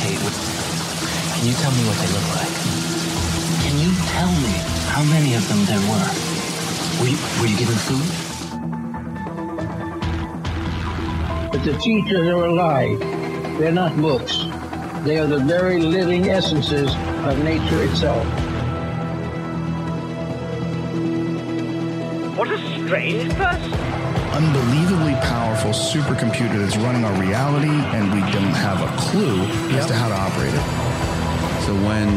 How communicate with Can you tell me what they look like? Can you tell me how many of them there were? Were you, were you given food? But the teachers are alive. They're not books. They are the very living essences of nature itself. What a strange person. Unbelievably powerful supercomputer that's running our reality, and we don't have a clue as to how to operate it. So when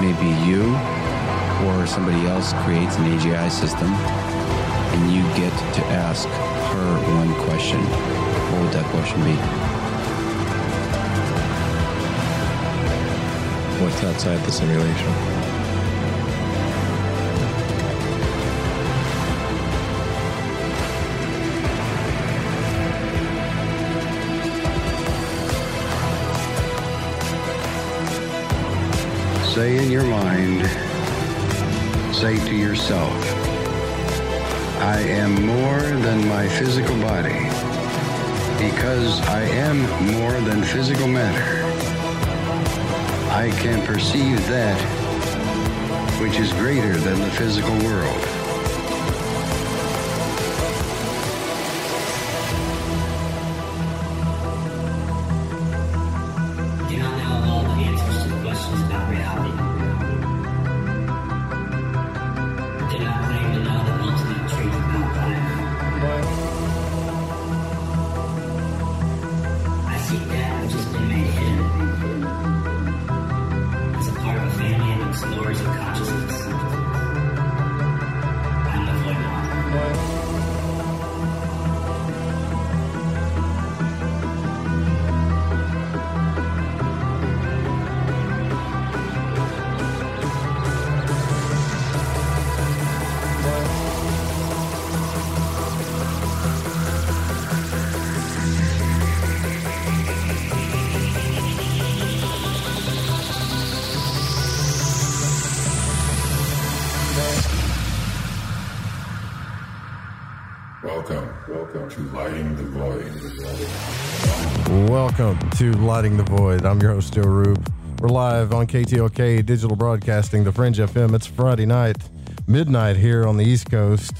maybe you or somebody else creates an AGI system and you get to ask her one question, what would that question be? What's outside the simulation? Say in your mind, say to yourself, I am more than my physical body because I am more than physical matter. I can perceive that which is greater than the physical world. To Lighting the Void. I'm your host, Joe Rupe. We're live on KTLK Digital Broadcasting, The Fringe FM. It's Friday night, midnight here on the East Coast,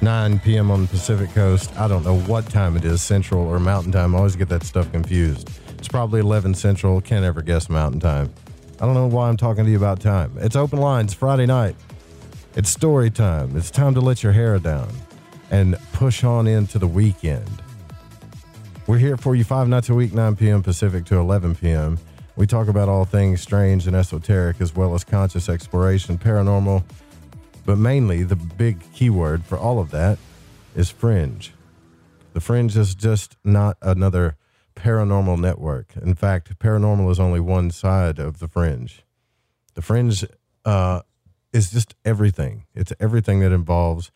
9 p.m. on the Pacific Coast. I don't know what time it is, Central or Mountain Time. I always get that stuff confused. It's probably 11 Central. Can't ever guess Mountain Time. I don't know why I'm talking to you about time. It's open lines Friday night. It's story time. It's time to let your hair down and push on into the weekend. We're here for you five nights a week, 9 p.m. Pacific to 11 p.m. We talk about all things strange and esoteric, as well as conscious exploration, paranormal, but mainly the big keyword for all of that is fringe. The fringe is just not another paranormal network. In fact, paranormal is only one side of the fringe. The fringe uh, is just everything. It's everything that involves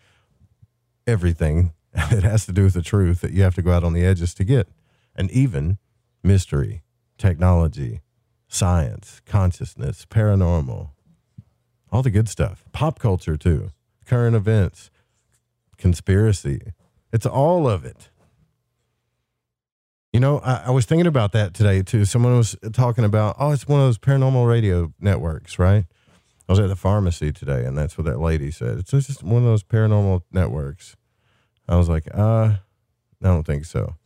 everything that has to do with the truth that you have to go out on the edges to get. And even mystery, technology, science, consciousness, paranormal, all the good stuff. Pop culture, too, current events, conspiracy. It's all of it. You know, I, I was thinking about that today, too. Someone was talking about, oh, it's one of those paranormal radio networks, right? I was at the pharmacy today, and that's what that lady said. It's just one of those paranormal networks. I was like, uh, I don't think so.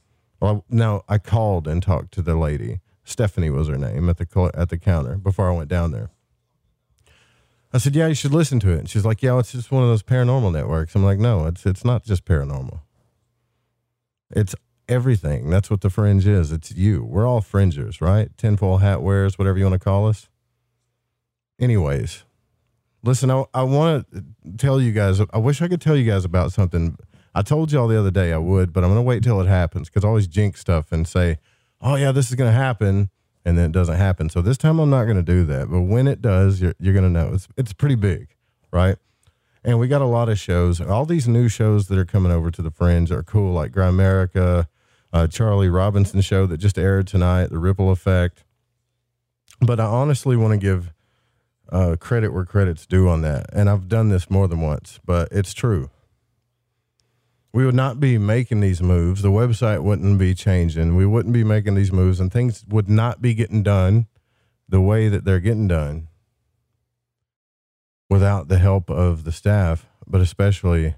Well, no, I called and talked to the lady. Stephanie was her name at the at the counter before I went down there. I said, "Yeah, you should listen to it." And she's like, "Yeah, it's just one of those paranormal networks." I'm like, "No, it's it's not just paranormal. It's everything. That's what the fringe is. It's you. We're all fringers, right? Tinfoil hat wearers, whatever you want to call us. Anyways, listen, I, I want to tell you guys. I wish I could tell you guys about something. I told y'all the other day I would, but I'm going to wait till it happens because I always jinx stuff and say, "Oh yeah, this is going to happen." and then it doesn't happen. So this time I'm not going to do that. But when it does, you're, you're going to know. It's, it's pretty big, right? And we got a lot of shows. All these new shows that are coming over to the Fringe are cool, like Grimerica, uh, Charlie Robinson show that just aired tonight, The Ripple Effect. But I honestly want to give uh, credit where credit's due on that. And I've done this more than once, but it's true we would not be making these moves. The website wouldn't be changing. We wouldn't be making these moves, and things would not be getting done the way that they're getting done without the help of the staff, but especially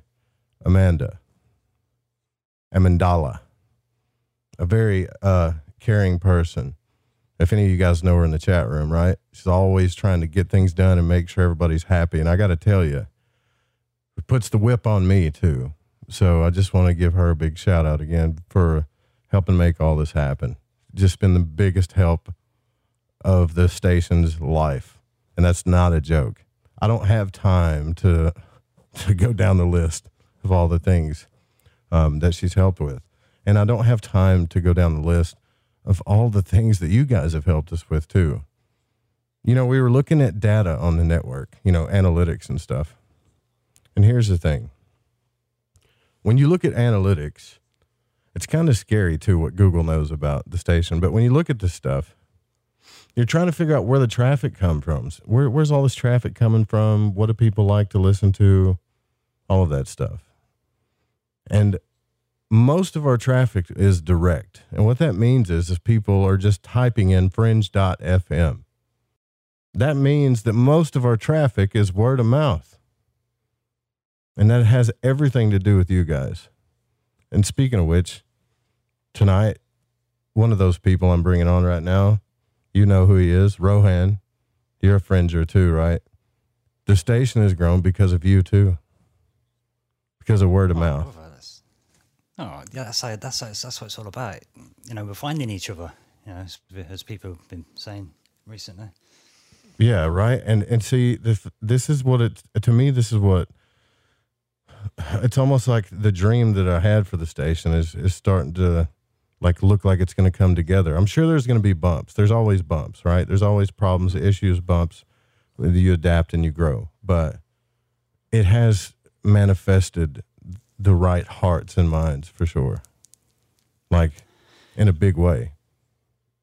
Amanda, Amandala, a very uh, caring person. If any of you guys know her in the chat room, right? She's always trying to get things done and make sure everybody's happy. And I got to tell you, it puts the whip on me too so I just want to give her a big shout out again for helping make all this happen. Just been the biggest help of the station's life. And that's not a joke. I don't have time to to go down the list of all the things um, that she's helped with. And I don't have time to go down the list of all the things that you guys have helped us with too. You know, we were looking at data on the network, you know, analytics and stuff. And here's the thing when you look at analytics, it's kind of scary too what Google knows about the station. But when you look at this stuff, you're trying to figure out where the traffic comes from. Where, where's all this traffic coming from? What do people like to listen to? All of that stuff. And most of our traffic is direct. And what that means is, is people are just typing in fringe.fm. That means that most of our traffic is word of mouth. And that has everything to do with you guys. And speaking of which, tonight, one of those people I'm bringing on right now, you know who he is, Rohan. You're a fringer too, right? The station has grown because of you too, because of word of oh, mouth. Oh, yeah, that's that's that's what it's all about. You know, we're finding each other. You know, as, as people have been saying recently. Yeah, right. And and see, this this is what it to me. This is what it's almost like the dream that I had for the station is is starting to like look like it's going to come together. I'm sure there's going to be bumps. There's always bumps, right? There's always problems, issues, bumps. You adapt and you grow, but it has manifested the right hearts and minds for sure, like in a big way.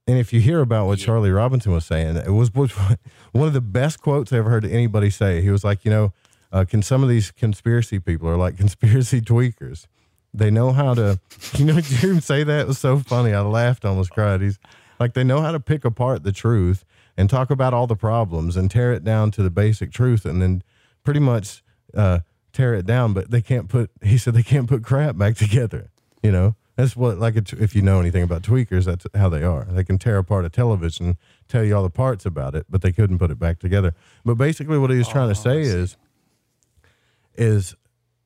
And if you hear about what Charlie Robinson was saying, it was one of the best quotes I ever heard anybody say. He was like, you know, uh, can some of these conspiracy people are like conspiracy tweakers? They know how to, you know, hear say that? It was so funny. I laughed, almost cried. He's like, they know how to pick apart the truth and talk about all the problems and tear it down to the basic truth and then pretty much uh, tear it down. But they can't put, he said, they can't put crap back together. You know, that's what, like, if you know anything about tweakers, that's how they are. They can tear apart a television, tell you all the parts about it, but they couldn't put it back together. But basically, what he was trying to oh, say is, is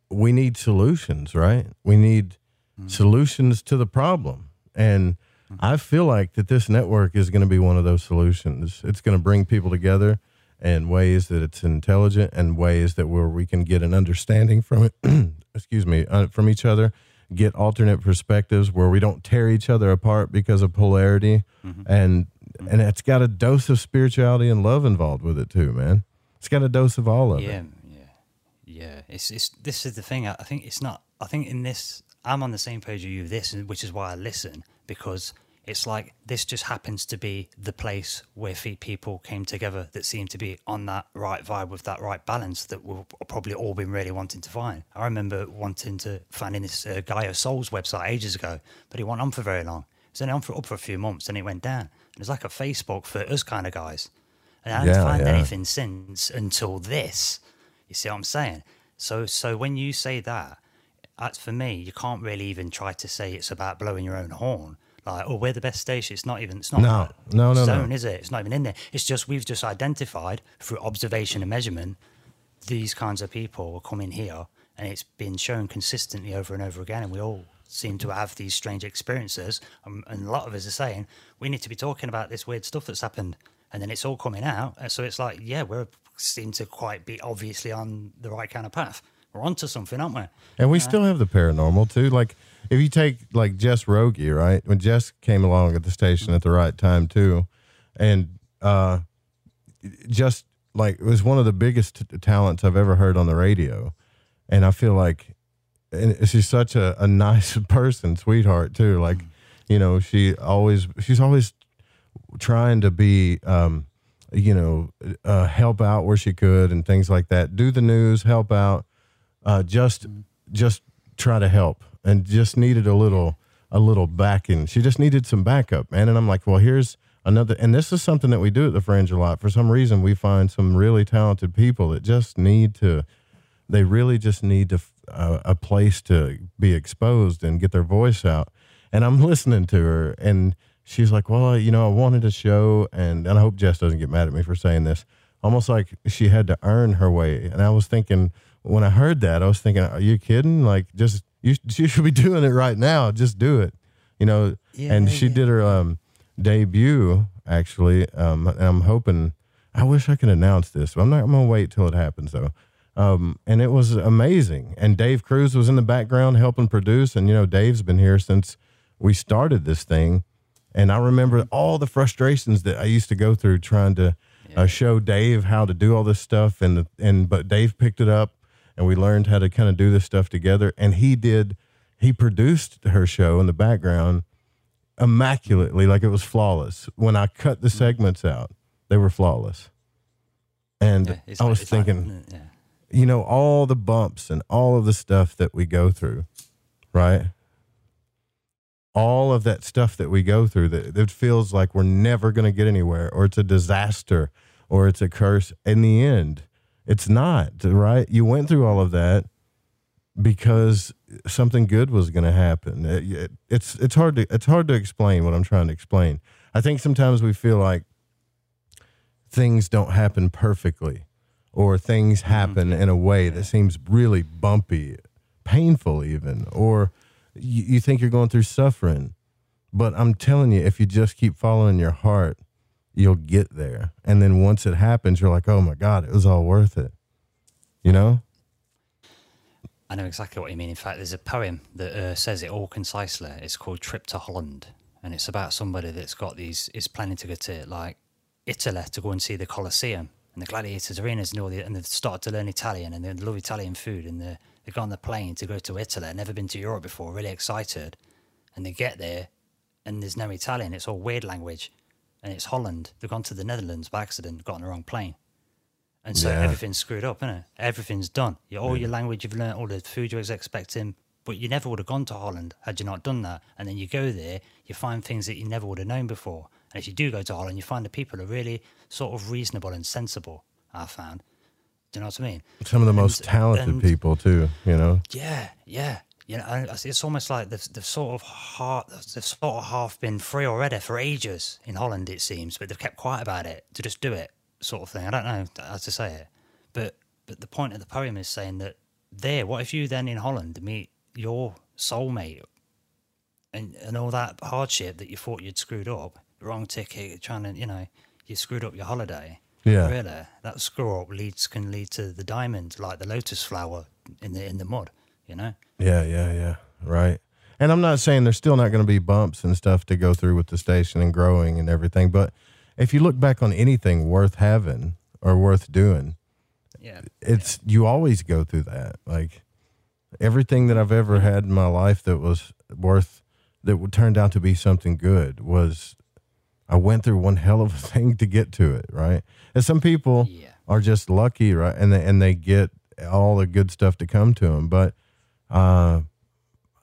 we need solutions, right? We need mm-hmm. solutions to the problem. And mm-hmm. I feel like that this network is going to be one of those solutions. It's going to bring people together in ways that it's intelligent and ways that where we can get an understanding from it, excuse me, uh, from each other, get alternate perspectives where we don't tear each other apart because of polarity. Mm-hmm. And mm-hmm. and it's got a dose of spirituality and love involved with it too, man. It's got a dose of all of yeah. it yeah, it's it's this is the thing. I think it's not. I think in this, I'm on the same page with you. This, which is why I listen because it's like this just happens to be the place where people came together that seem to be on that right vibe with that right balance that we've probably all been really wanting to find. I remember wanting to find in this uh, Gaia Souls website ages ago, but it went on for very long. It was only on for up for a few months, and it went down. It was like a Facebook for us kind of guys, and I haven't yeah, found yeah. anything since until this. You see what I'm saying? So, so when you say that, uh, for me, you can't really even try to say it's about blowing your own horn. Like, oh, we're the best station. It's not even. It's not. No. No, no, no. zone, is it? It's not even in there. It's just we've just identified through observation and measurement these kinds of people will come in here, and it's been shown consistently over and over again, and we all seem to have these strange experiences. Um, and a lot of us are saying we need to be talking about this weird stuff that's happened, and then it's all coming out. And so it's like, yeah, we seem to quite be obviously on the right kind of path. We're onto something, aren't we? And we Uh, still have the paranormal too. Like if you take like Jess Rogie, right? When Jess came along at the station at the right time too, and uh, just like it was one of the biggest t- talents I've ever heard on the radio, and I feel like, and she's such a, a nice person, sweetheart too. Like, you know, she always she's always trying to be um you know uh help out where she could and things like that. Do the news help out uh just just try to help and just needed a little a little backing. She just needed some backup man. And i'm like well here's another and this is something that we do at the fringe a lot. For some reason we find some really talented people that just need to they really just need to uh, a place to be exposed and get their voice out. And i'm listening to her and she's like well you know i wanted a show and and i hope jess doesn't get mad at me for saying this. Almost like she had to earn her way and i was thinking when i heard that i was thinking are you kidding? Like just you, you should be doing it right now. Just do it. You know and she yeah. did her um debut actually um and i'm hoping i wish i could announce this but i'm not i'm gonna wait till it happens though. Um and it was amazing and dave cruz was in the background helping produce and you know dave's been here since we started this thing and i remember all the frustrations that i used to go through trying to uh, show dave how to do all this stuff. And and but dave picked it up and we learned how to kind of do this stuff together. And he did he produced her show in the background immaculately like it was flawless. When i cut the segments out they were flawless. And Yeah, i was thinking yeah. you know all the bumps and all of the stuff that we go through right all of that stuff that we go through that it feels like we're never going to get anywhere or it's a disaster or it's a curse in the end it's not right? You went through all of that because something good was going to happen. It- it- it's it's hard to it's hard to explain what i'm trying to explain. I think sometimes we feel like things don't happen perfectly or things mm-hmm. happen in a way that seems really bumpy, painful, even, or you, you think you're going through suffering. But I'm telling you, if you just keep following your heart, you'll get there. And then once it happens, you're like, oh my God, it was all worth it. You know? I know exactly what you mean. In fact, there's a poem that uh, says it all concisely. It's called "Trip to Holland," and it's about somebody that's got these is planning to go to like Italy to go and see the Colosseum and the gladiators arenas and all the, and they've started to learn Italian and they love Italian food and they they got on the plane to go to Italy. Never been to Europe before, really excited, and they get there and there's no Italian. It's all weird language, and it's Holland. They've gone to the Netherlands by accident, got on the wrong plane. And so Yeah. everything's screwed up, isn't it? Everything's done. All your language you've learned, all the food you was expecting, but you never would have gone to Holland had you not done that. And then you go there, you find things that you never would have known before. And if you do go to Holland, you find the people are really sort of reasonable and sensible. I found. Do you know what I mean? Some of the most And- talented and- people, too, you know? yeah, yeah. You know, it's almost like they've, they've sort of half, they've sort of half been free already for ages in Holland, it seems, but they've kept quiet about it to just do it, sort of thing. I don't know how to say it, but but the point of the poem is saying that there, what if you then in Holland meet your soulmate, and and all that hardship that you thought you'd screwed up, wrong ticket, trying to you know you screwed up your holiday. Yeah. really, that screw up leads can lead to the diamond, like the lotus flower in the in the mud. You know. Yeah, yeah, yeah. Right. And I'm not saying there's still not going to be bumps and stuff to go through with the station and growing and everything, but if you look back on anything worth having or worth doing, Yeah. it's you always go through that. Like everything that I've ever had in my life that was worth that would turned out to be something good was I went through one hell of a thing to get to it, right? And some people are just lucky, right? And they, and they get all the good stuff to come to them, but uh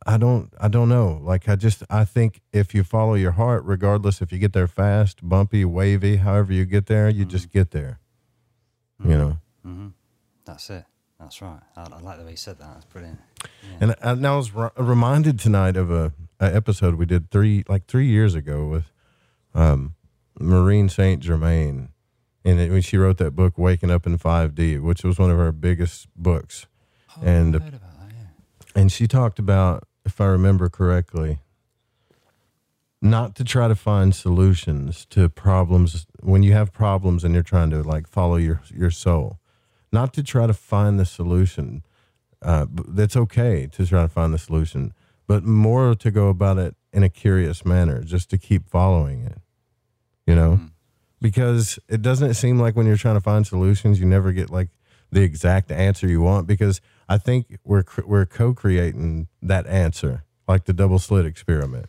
I don't I don't know. Like I just I think if you follow your heart regardless if you get there fast, bumpy, wavy, however you get there, you just get there. You know. hmm That's it. That's right. I, I like the way you said that. That's brilliant. Yeah. And, and I was r- reminded tonight of a, a episode we did three like three years ago with um, Maureen Saint Germain, and it, when she wrote that book "Waking Up in 5D," which was one of her biggest books, Oh, and that, yeah. and she talked about, if I remember correctly, not to try to find solutions to problems when you have problems and you're trying to like follow your your soul, not to try to find the solution. Uh, that's okay to try to find the solution, but more to go about it in a curious manner, just to keep following it. You know, because it doesn't seem like when you're trying to find solutions, you never get like the exact answer you want. Because I think we're we're co-creating that answer, like the double slit experiment.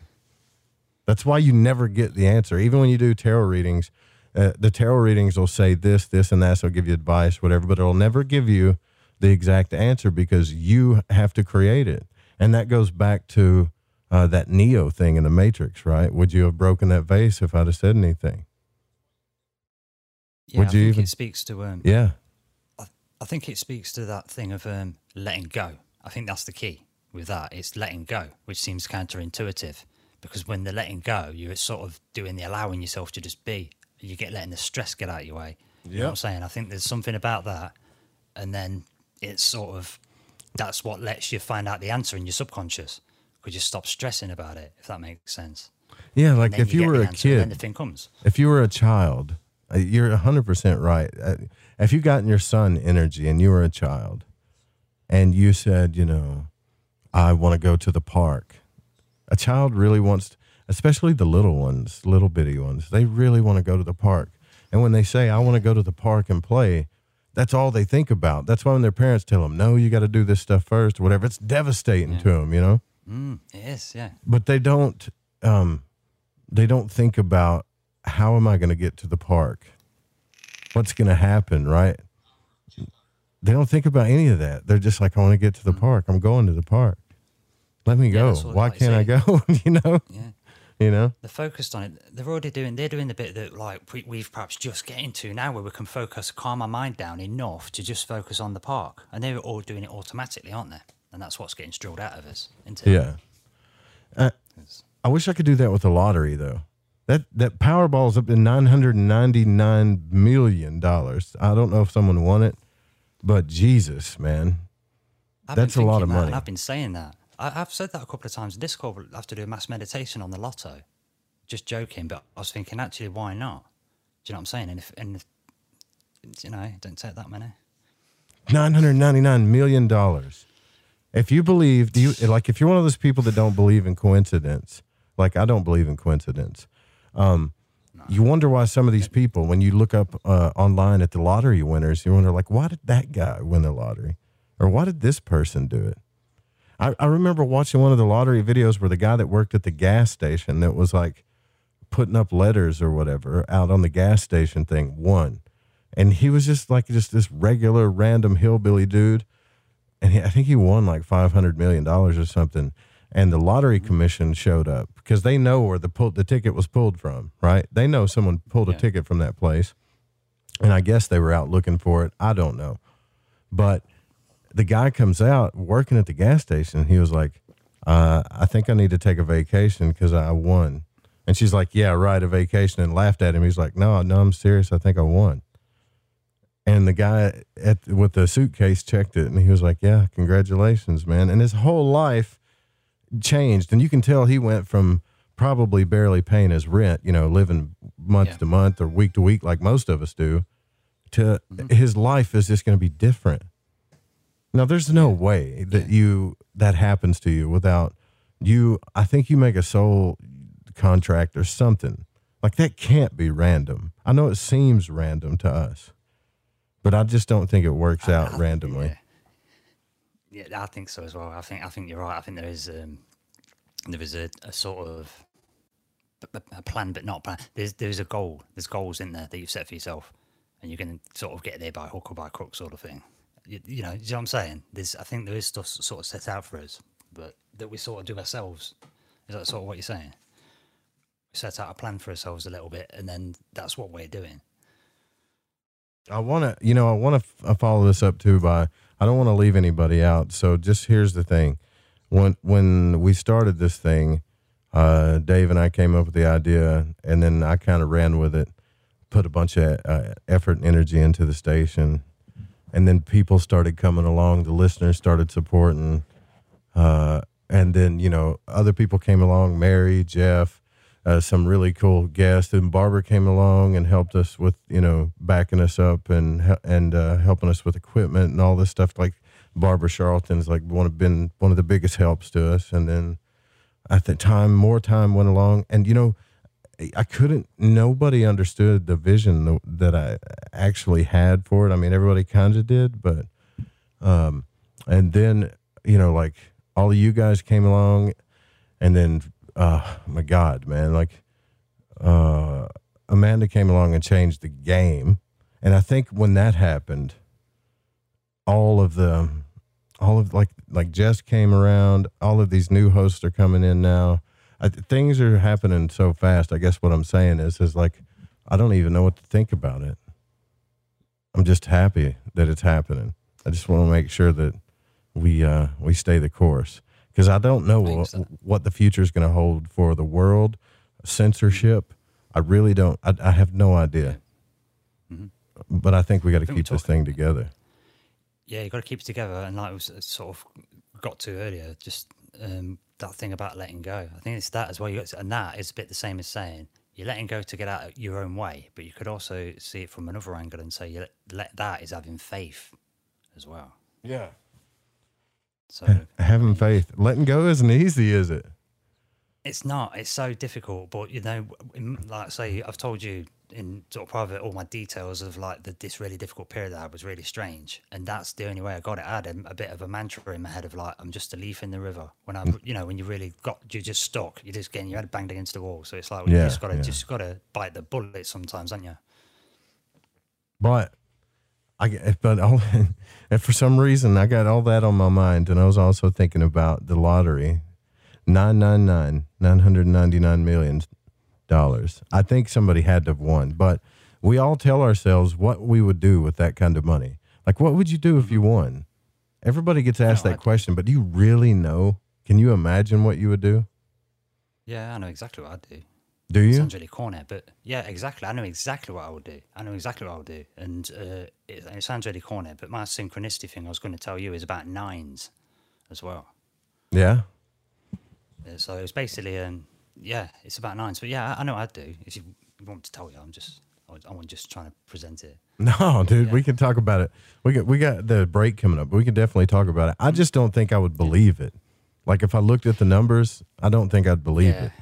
That's why you never get the answer. Even when you do tarot readings, uh, the tarot readings will say this, this, and that. So give you advice, whatever, but it'll never give you the exact answer because you have to create it. And that goes back to uh, that Neo thing in the Matrix, right? Would you have broken that vase if I'd have said anything? Yeah, Would I you think even- it speaks to um, Yeah. I think it speaks to that thing of um, letting go. I think that's the key with that. It's letting go, which seems counterintuitive because when they're letting go, you're sort of doing the allowing yourself to just be. You get letting the stress get out of your way. You know what I'm saying? I think there's something about that. And then it's sort of that's what lets you find out the answer in your subconscious because you stop stressing about it, if that makes sense. Yeah, like if you get were a answer, and then kid, the thing comes. if you were a child, uh, you're 100% right. Uh, If you got in your son energy and you were a child and you said, you know, I want to go to the park, a child really wants, especially the little ones, little bitty ones, they really want to go to the park. And when they say, I want to go to the park and play, that's all they think about. That's why when their parents tell them, no, you got to do this stuff first or whatever, it's devastating to them, you know? Mm, it is, yeah. but they don't um they don't think about how am i going to get to the park what's going to happen right they don't think about any of that they're just like i want to get to the park i'm going to the park let me Mm. Yeah, go why like can't i go you know Yeah. you know They're focused on it. They're already doing. They're doing the bit that like we, we've perhaps just getting to now, where we can focus, calm our mind down enough to just focus on the park, and they're all doing it automatically, aren't they? And that's what's getting drilled out of us. Into yeah uh, i wish i could do that with the lottery though that that powerball is up to 999 million dollars i don't know if someone won it but jesus man I've that's a lot of that, money I've been saying that. I, I've said that a couple of times in Discord. but I have to do a mass meditation on the lotto. Just joking, but I was thinking actually, why not? Do you know what I'm saying? And if and if, you know, don't take that many. Nine hundred ninety nine million dollars. If you believe, do you like? If you're one of those people that don't believe in coincidence, like I don't believe in coincidence, um, you wonder why some of these people, when you look up uh, online at the lottery winners, you wonder like, why did that guy win the lottery, or why did this person do it? I, I remember watching one of the lottery videos where the guy that worked at the gas station that was like putting up letters or whatever out on the gas station thing won. And he was just like just this regular random hillbilly dude. And he, I think he won like $500 million or something. And the lottery commission showed up because they know where the pull, the ticket was pulled from, right? They know someone pulled a ticket from that place. And I guess they were out looking for it. I don't know. But the guy comes out working at the gas station. He was like, uh, I think I need to take a vacation because I won. And she's like, Yeah, right, a vacation, and laughed at him. He's like, No, no, I'm serious. I think I won. And the guy at with the suitcase checked it, and he was like, "Yeah, congratulations, man!" And his whole life changed, and you can tell he went from probably barely paying his rent, you know, living month Yeah. to month or week to week like most of us do, to mm-hmm. his life is just going to be different. Now, there's no way that you that happens to you without you. I think you make a soul contract or something like that. Can't be random. I know it seems random to us, but I just don't think it works out randomly. Yeah, I think so as well. I think I think you're right. I think there is um, there is a, a sort of a, plan, but not plan. There's there's a goal. There's goals in there that you've set for yourself, and you're going to sort of get there by hook or by crook, sort of thing. You, you know, you know what I'm saying? There's I think there is stuff sort of set out for us, but that we sort of do ourselves. Is that sort of what you're saying? We set out a plan for ourselves a little bit, and then that's what we're doing. I want to, you know, I want to follow this up too by I don't want to leave anybody out. So just here's the thing: when when we started this thing, uh, Dave and I came up with the idea, and then I kind of ran with it, put a bunch of uh, effort and energy into the station, and then people started coming along. The listeners started supporting, uh, and then you know other people came along, Mary, Jeff. Uh, some really cool guests, and Barbara came along and helped us with, you know, backing us up and and uh, helping us with equipment and all this stuff. Like Barbara Charlton's like one of been one of the biggest helps to us, and then at the time more time went along. And you know i couldn't nobody understood the vision that i actually had for it. I mean everybody kind of did but um and then you know like all of you guys came along and then uh my god man like uh amanda came along and changed the game and i think when that happened all of the all of like like Jess came around. All of these new hosts are coming in now. I, things are happening so fast. I guess what I'm saying is is like I don't even know what to think about it. I'm just happy that it's happening. I just want to make sure that we uh, we stay the course because I don't know what, what the future is going to hold for the world. Censorship, I really don't. I, I have no idea. But I think we got to Mm-hmm. keep we're this thing together. Yeah, you got to keep it together, and like we s- sort of got to earlier, just um, that thing about letting go. I think it's that as well. You got to- and that is a bit the same as saying you're letting go to get out your own way, but you could also see it from another angle and say you let, let that is having faith as well. Yeah. So Having faith, letting go isn't easy, is it? It's not. It's so difficult. But you know, like say, I've told you in sort of private all my details of like the, this really difficult period that I had was really strange, and that's the only way I got it. I had a, a bit of a mantra in my head of like, I'm just a leaf in the river. When I, you know, when you really got, you're just stuck. You're just getting your head banged against the wall. So it's like well, you just gotta, yeah. just gotta bite the bullet sometimes, aren't you? But I but all, and for some reason I got all that on my mind, and I was also thinking about the lottery, nine nine nine nine hundred ninety nine million dollars. I think somebody had to have won, but we all tell ourselves what we would do with that kind of money. Like, what would you do if you mm-hmm. won? Everybody gets asked that question, but do you really know? Can you imagine what you would do? Yeah, I know exactly what I'd do. Do you? Sounds really corny, but yeah, exactly. I know exactly what I would do. I know exactly what I would do, and uh, it, it sounds really corny, but my synchronicity thing I was going to tell you is about nines as well. Yeah. Uh, so it's basically, um, yeah, it's about nines. But yeah, I, I know what I'd do. If you, you want to tell you, I'm just, I was- I'm just trying to present it. No, dude, we can talk about it. We got we got the break coming up. We can definitely talk about it. I just don't think I would believe it. Like if I looked at the numbers, I don't think I'd believe Yeah. it.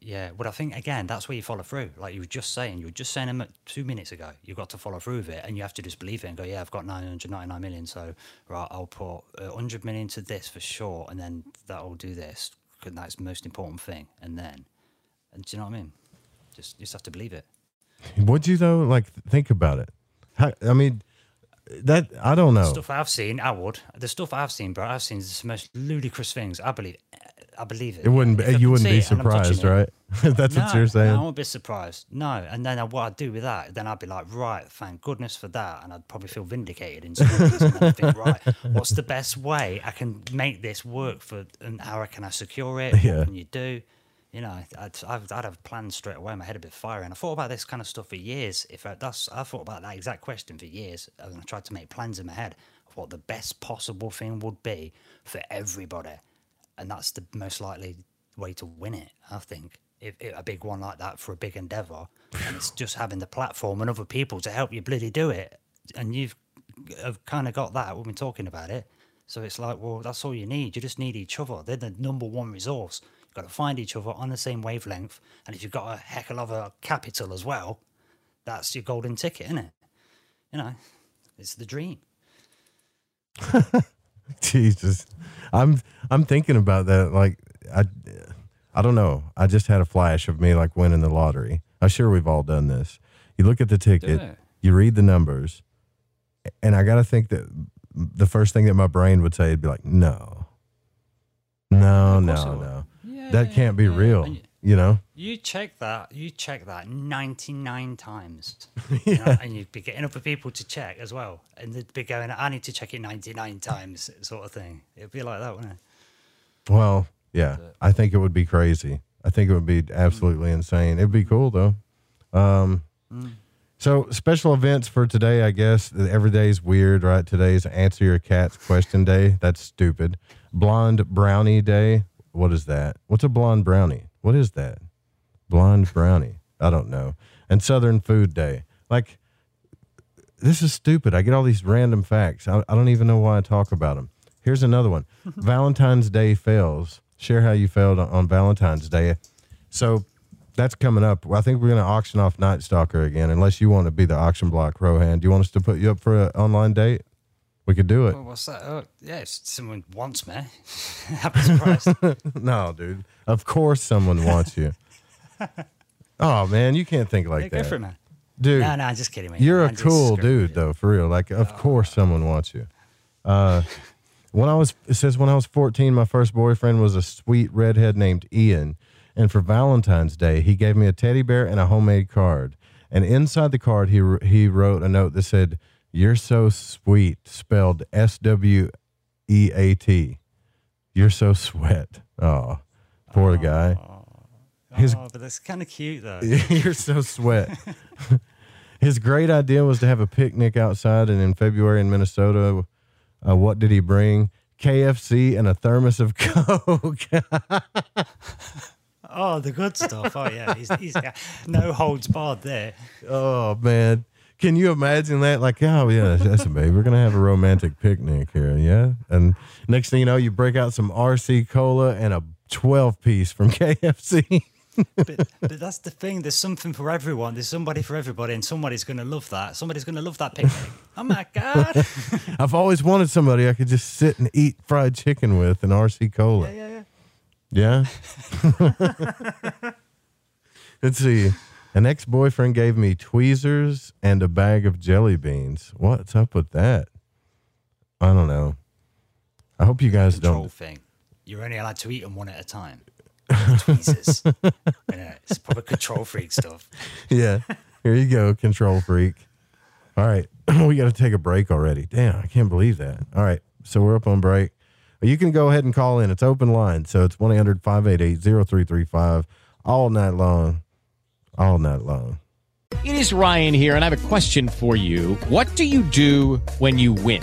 Yeah, but I think again that's where you follow through. Like you were just saying, you were just saying two minutes ago. You've got to follow through with it, and you have to just believe it and go, "Yeah, I've got 999 million, so right, I'll put 100 million to this for sure, and then that'll do this because that's the most important thing." And then, and do you know what I mean? Just you just have to believe it. Would you though? Like think about it. How, I mean, that I don't know. Stuff I've seen, I would. The stuff I've seen, bro, I've seen the most ludicrous things. I believe, I believe it. It wouldn't. Be, you wouldn't be it and I'm touching surprised, right? That's what you're saying. No, I won't be surprised. No, and then what I'd do with that, then I'd be like, right, thank goodness for that, and I'd probably feel vindicated in some ways. and I'd think, right, what's the best way I can make this work for, and how can I secure it? Yeah. What can you do? You know, I'd, I'd, I'd have plans straight away. My head a bit fire, and I thought about this kind of stuff for years. If I, that's, I thought about that exact question for years, and I tried to make plans in my head of what the best possible thing would be for everybody and that's the most likely way to win it. I think if, if a big one like that for a big endeavor, and it's just having the platform and other people to help you bloody do it, and you've have kind of got that. We've been talking about it, so it's like, well, that's all you need. You just need each other. They're the number one resource. You've got to find each other on the same wavelength, and if you've got a heck of a capital as well, that's your golden ticket, isn't it? You know, it's the dream. Jesus, I'm I'm thinking about that. Like I, I don't know. I just had a flash of me like winning the lottery. I'm sure we've all done this. You look at the ticket, you read the numbers, and I got to think that the first thing that my brain would say would be like, no, no, no, course it would. no, that can't be real. And, You know, You check that. You check that ninety nine times, you know, and you'd be getting other people to check as well, and they'd be going, "I need to check it ninety nine times," sort of thing. It'd be like that, wouldn't it? Well, yeah, I think it would be crazy. I think it would be absolutely insane. It'd be cool though. Um, so special events for today, I guess. Every day's weird, right? Today's answer your cat's question day. That's stupid. Blonde brownie day. What is that? What's a blonde brownie? What is that? Blonde brownie. I don't know. And Southern Food Day. Like, this is stupid. I get all these random facts. I, I don't even know why I talk about them. Here's another one Valentine's Day fails. Share how you failed on, on Valentine's Day. So that's coming up. I think we're going to auction off Night Stalker again, unless you want to be the auction block, Rohan. Do you want us to put you up for an online date? We could do it. Well, what's that? Oh, yeah, if someone wants me, I'd be surprised. no, dude. Of course someone wants you. oh, man. You can't think like Yeah, that. go for it, man. Dude. No, no, just kidding, mate. You're a I'm just cool dude, though, for real. Like, of course, someone wants you. Uh, when I was, it says when I was 14, my first boyfriend was a sweet redhead named Ian, and for Valentine's Day, he gave me a teddy bear and a homemade card. And inside the card, he he wrote a note that said, "You're so sweet," spelled S W E A T. You're so sweat. Oh, poor guy. His oh, but that's kind of cute, though. You're so sweat. His great idea was to have a picnic outside, and in February in Minnesota, uh, what did he bring? KFC and a thermos of Coke. Oh, the good stuff. Oh, yeah. He's, he's got no holds barred there. oh man, can you imagine that? Like, oh yeah, that's a babe, we're gonna have a romantic picnic here, yeah. And next thing you know, you break out some RC cola and a twelve piece from KFC. But, but that's the thing. There's something for everyone. There's somebody for everybody, and somebody's going to love that. Somebody's going to love that picnic. Oh, my God. I've always wanted somebody I could just sit and eat fried chicken with and RC cola. Yeah, yeah, Yeah. Let's see. An ex boyfriend gave me tweezers and a bag of jelly beans. What's up with that? I don't know. I hope you guys Control don't. thing. You're only allowed to eat them one at a time. Tweezers. yeah, it's proper control freak stuff. Yeah. Here you go, control freak. All right. we got to take a break already. Damn, I can't believe that. All right. So we're up on break. You can go ahead and call in. It's open line. So it's 1 800 588 0335 all night long. All night long. It is Ryan here, and I have a question for you. What do you do when you win?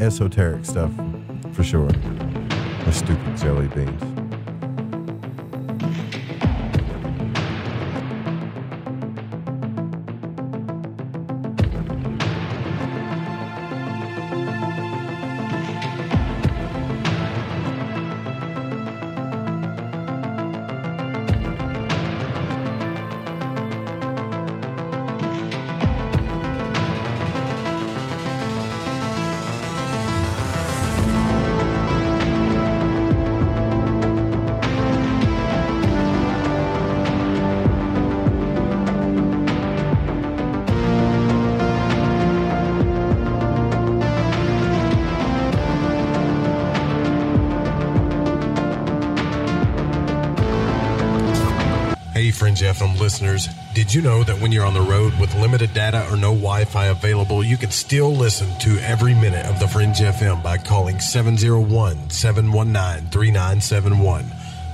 esoteric stuff for sure. My stupid jelly beans. You know that when you're on the road with limited data or no Wi Fi available, you can still listen to every minute of the Fringe FM by calling 701 719 3971?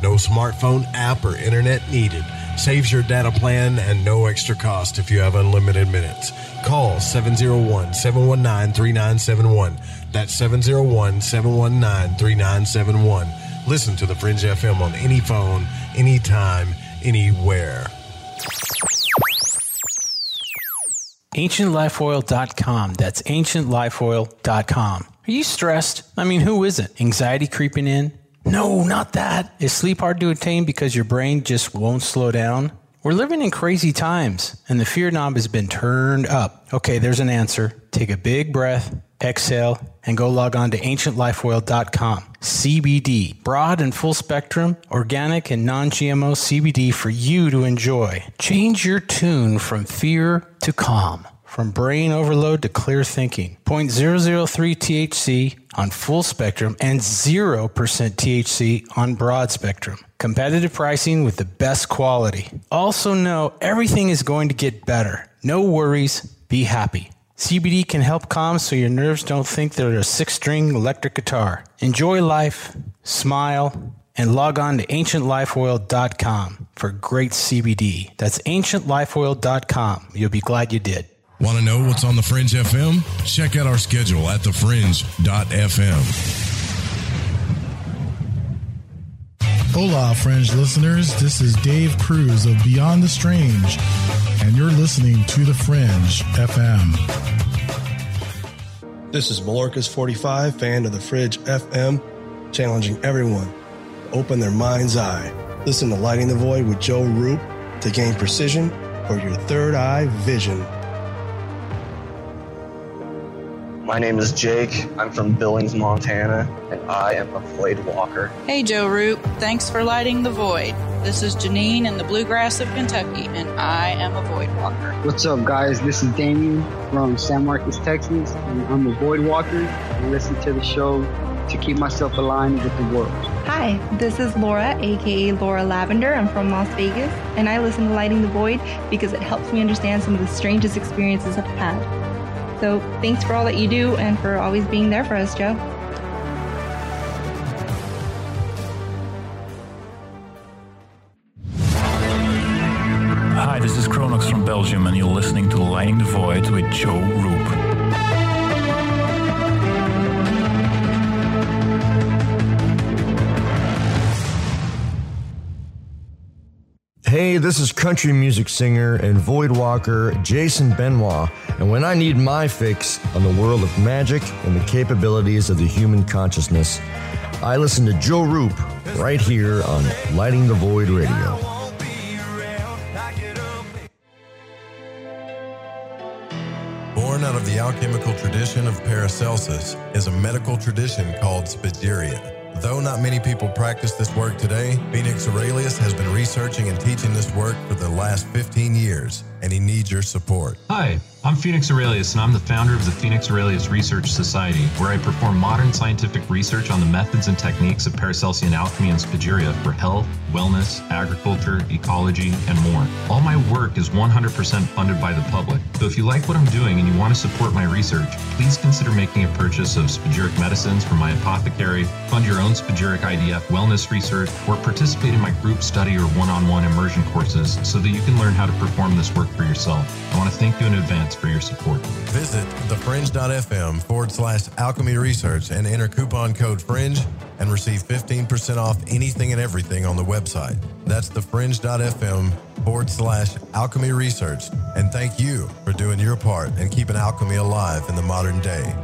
No smartphone app or internet needed. Saves your data plan and no extra cost if you have unlimited minutes. Call 701 719 3971. That's 701 719 3971. Listen to the Fringe FM on any phone, anytime, anywhere. AncientLifeOil.com. That's AncientLifeOil.com. Are you stressed? I mean, who isn't? Anxiety creeping in? No, not that. Is sleep hard to attain because your brain just won't slow down? We're living in crazy times, and the fear knob has been turned up. Okay, there's an answer. Take a big breath, exhale, and go log on to ancientlifeoil.com. CBD, broad and full spectrum, organic and non GMO CBD for you to enjoy. Change your tune from fear to calm, from brain overload to clear thinking. 0.003 THC on full spectrum and 0% THC on broad spectrum. Competitive pricing with the best quality. Also, know everything is going to get better. No worries, be happy. CBD can help calm so your nerves don't think they're a six string electric guitar. Enjoy life, smile, and log on to ancientlifeoil.com for great CBD. That's ancientlifeoil.com. You'll be glad you did. Want to know what's on the Fringe FM? Check out our schedule at thefringe.fm. Hola, Fringe listeners. This is Dave Cruz of Beyond the Strange, and you're listening to The Fringe FM. This is Malorcas 45, fan of The Fringe FM, challenging everyone to open their mind's eye. Listen to Lighting the Void with Joe Rupe to gain precision for your third eye vision. My name is Jake. I'm from Billings, Montana, and I am a Void Walker. Hey, Joe Rupe. Thanks for lighting the void. This is Janine in the bluegrass of Kentucky, and I am a Void Walker. What's up, guys? This is Damien from San Marcos, Texas, and I'm a Void Walker. I listen to the show to keep myself aligned with the world. Hi, this is Laura, aka Laura Lavender. I'm from Las Vegas, and I listen to Lighting the Void because it helps me understand some of the strangest experiences I've had. So thanks for all that you do and for always being there for us, Joe. Hi, this is Kronox from Belgium, and you're listening to Lighting the Void with Joe Rupe. Hey, this is country music singer and void walker Jason Benoit, and when I need my fix on the world of magic and the capabilities of the human consciousness, I listen to Joe Rupe right here on Lighting the Void Radio. Born out of the alchemical tradition of Paracelsus is a medical tradition called Spagyria. Though not many people practice this work today, Phoenix Aurelius has been researching and teaching this work for the last 15 years, and he needs your support. Hi, I'm Phoenix Aurelius, and I'm the founder of the Phoenix Aurelius Research Society, where I perform modern scientific research on the methods and techniques of Paracelsian alchemy and Spagyria for health, wellness, agriculture, ecology, and more. All my work is 100% funded by the public. So if you like what I'm doing and you want to support my research, please consider making a purchase of spagyric medicines from my apothecary, fund your own spagyric IDF wellness research, or participate in my group study or one-on-one immersion courses so that you can learn how to perform this work for yourself. I want to thank you in advance for your support. Visit thefringe.fm forward slash alchemy research and enter coupon code FRINGE and receive 15% off anything and everything on the website. That's thefringe.fm forward slash alchemy research. And thank you for doing your part and keeping alchemy alive in the modern day.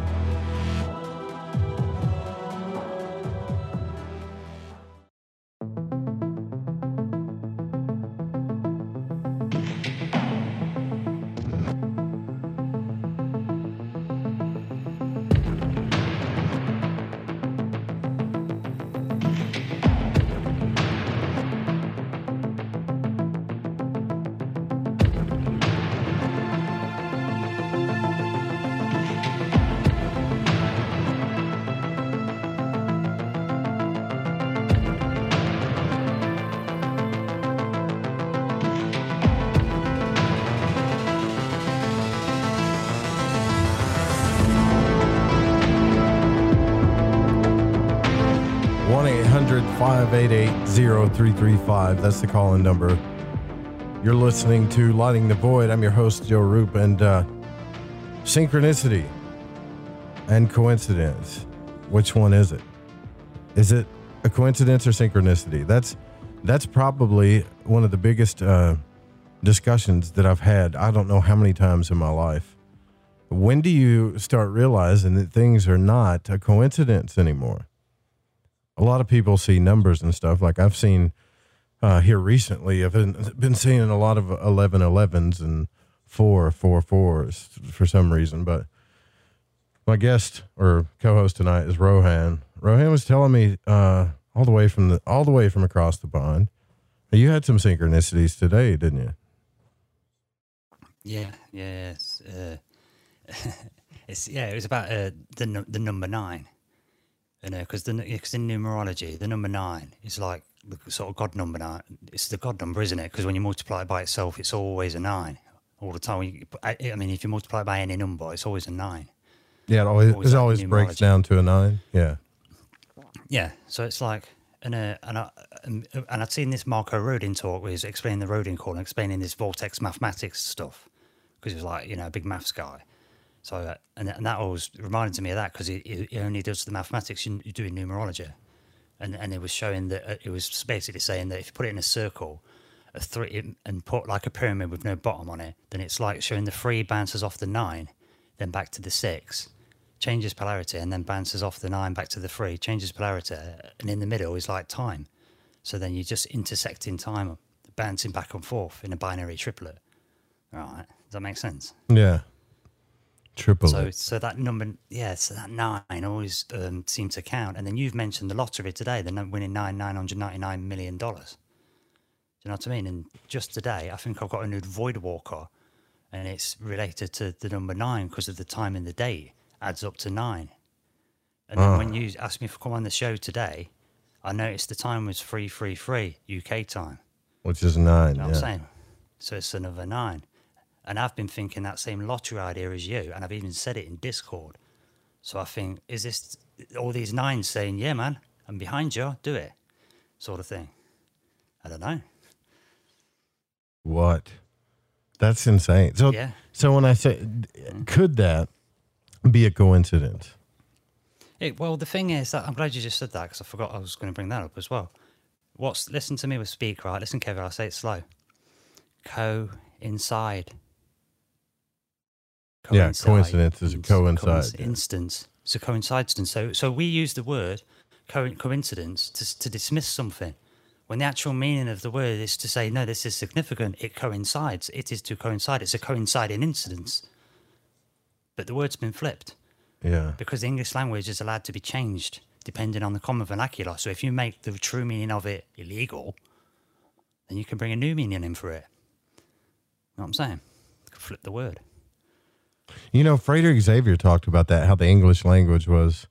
588-0335. That's the call-in number. You're listening to Lighting the Void. I'm your host, Joe Rupe, and uh, synchronicity and coincidence. Which one is it? Is it a coincidence or synchronicity? That's that's probably one of the biggest uh, discussions that I've had. I don't know how many times in my life. When do you start realizing that things are not a coincidence anymore? A lot of people see numbers and stuff. Like I've seen uh, here recently, I've been, been seeing a lot of 11 11s and four four fours for some reason. But my guest or co-host tonight is Rohan. Rohan was telling me uh, all the way from the all the way from across the pond. You had some synchronicities today, didn't you? Yeah, it's, uh, it's yeah. It was about uh, the the number nine, you know, because the because in numerology, the number nine is like the sort of god number nine. It's the god number, isn't it? Because when you multiply it by itself, it's always a nine all the time. You- I, I mean, if you multiply it by any number, it's always a nine. Yeah, it always, Always it like always breaks down to a nine. Yeah. Yeah, so it's like, and uh, and I, and, and I'd seen this Marko Rodin talk where he was explaining the Rodin coil and explaining this vortex mathematics stuff because he was like, you know, a big maths guy. So uh, and, and that always reminded me of that because it, he only does the mathematics you're doing numerology, and and it was showing that uh, it was basically saying that if you put it in a circle, a three and put like a pyramid with no bottom on it, then it's like showing the three bounces off the nine, then back to the six, changes polarity, and then bounces off the nine back to the three, changes polarity, and in the middle is like time. So then you're just intersecting time, bouncing back and forth in a binary triplet. All right, does that make sense? Yeah. Triple So, it. so that number, yeah, so that nine always um, seemed to count. And then you've mentioned the lottery today, the num- winning nine nine hundred ninety nine million dollars. Do you know what I mean? And just today, I think I've got a new Void Walker, and it's related to the number nine because of the time and the date adds up to nine. And then Ah. when you asked me to come on the show today, I noticed the time was three three three UK time. Which is nine. You know yeah. what I'm saying? So it's another nine. And I've been thinking that same lottery idea as you, and I've even said it in Discord. So I think, is this all these nines saying, yeah, man, I'm behind you, do it, sort of thing? I don't know. What? That's insane. So, Yeah. so when I say, could that be a coincidence? It, well, the thing is that I'm glad you just said that because I forgot I was going to bring that up as well. What's listen to me with speak right? Listen, Kevin, I'll say it slow. Coincide. Yeah, coincidence is a coincide. Instance. It's a coincidence. So, so we use the word co- coincidence to, to dismiss something, when the actual meaning of the word is to say, no, this is significant. It coincides. It is to coincide. It's a coinciding incidence. But the word's been flipped Yeah. because the English language is allowed to be changed depending on the common vernacular. So if you make the true meaning of it illegal, then you can bring a new meaning in for it. You know what I'm saying? You can flip the word. You know, Frederick Xavier talked about that, how the English language was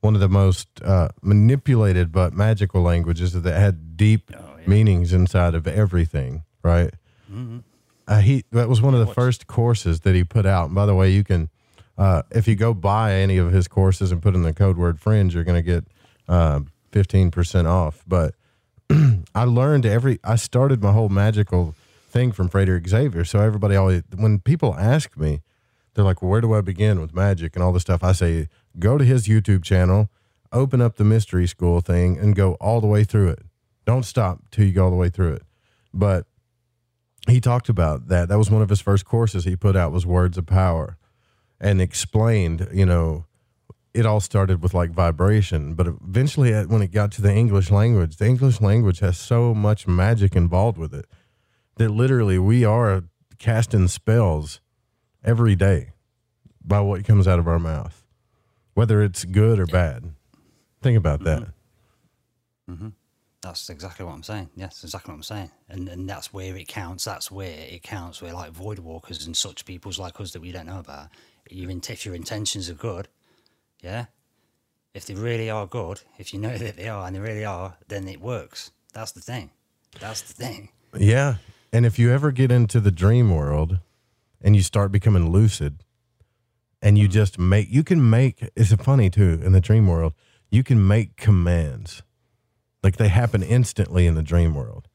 one of the most uh, manipulated but magical languages that had deep meanings inside of everything, right? Mhm. Uh, he that was one of the first courses that he put out. And by the way, you can uh, if you go buy any of his courses and put in the code word fringe, you're going to get uh, fifteen percent off. But I learned every. I started my whole magical thing from Frederick Xavier. So everybody always, when people ask me, they're like, "Where do I begin with magic and all this stuff?" I say, "Go to his YouTube channel, open up the mystery school thing, and go all the way through it. Don't stop till you go all the way through it." But he talked about that. That was one of his first courses he put out was Words of Power, and explained, you know, it all started with like vibration, but eventually, when it got to the English language, the English language has so much magic involved with it that literally we are casting spells every day by what comes out of our mouth, whether it's good or bad. Think about that. hmm That's exactly what I'm saying. Yes, exactly what I'm saying. And and that's where it counts. That's where it counts. Where like void walkers and such peoples like us that we don't know about. You int- if your intentions are good, yeah. If they really are good, if you know that they are and they really are, then it works. That's the thing. That's the thing. Yeah. And if you ever get into the dream world and you start becoming lucid and you just make, you can make, it's funny too, in the dream world, you can make commands Like they happen instantly in the dream world.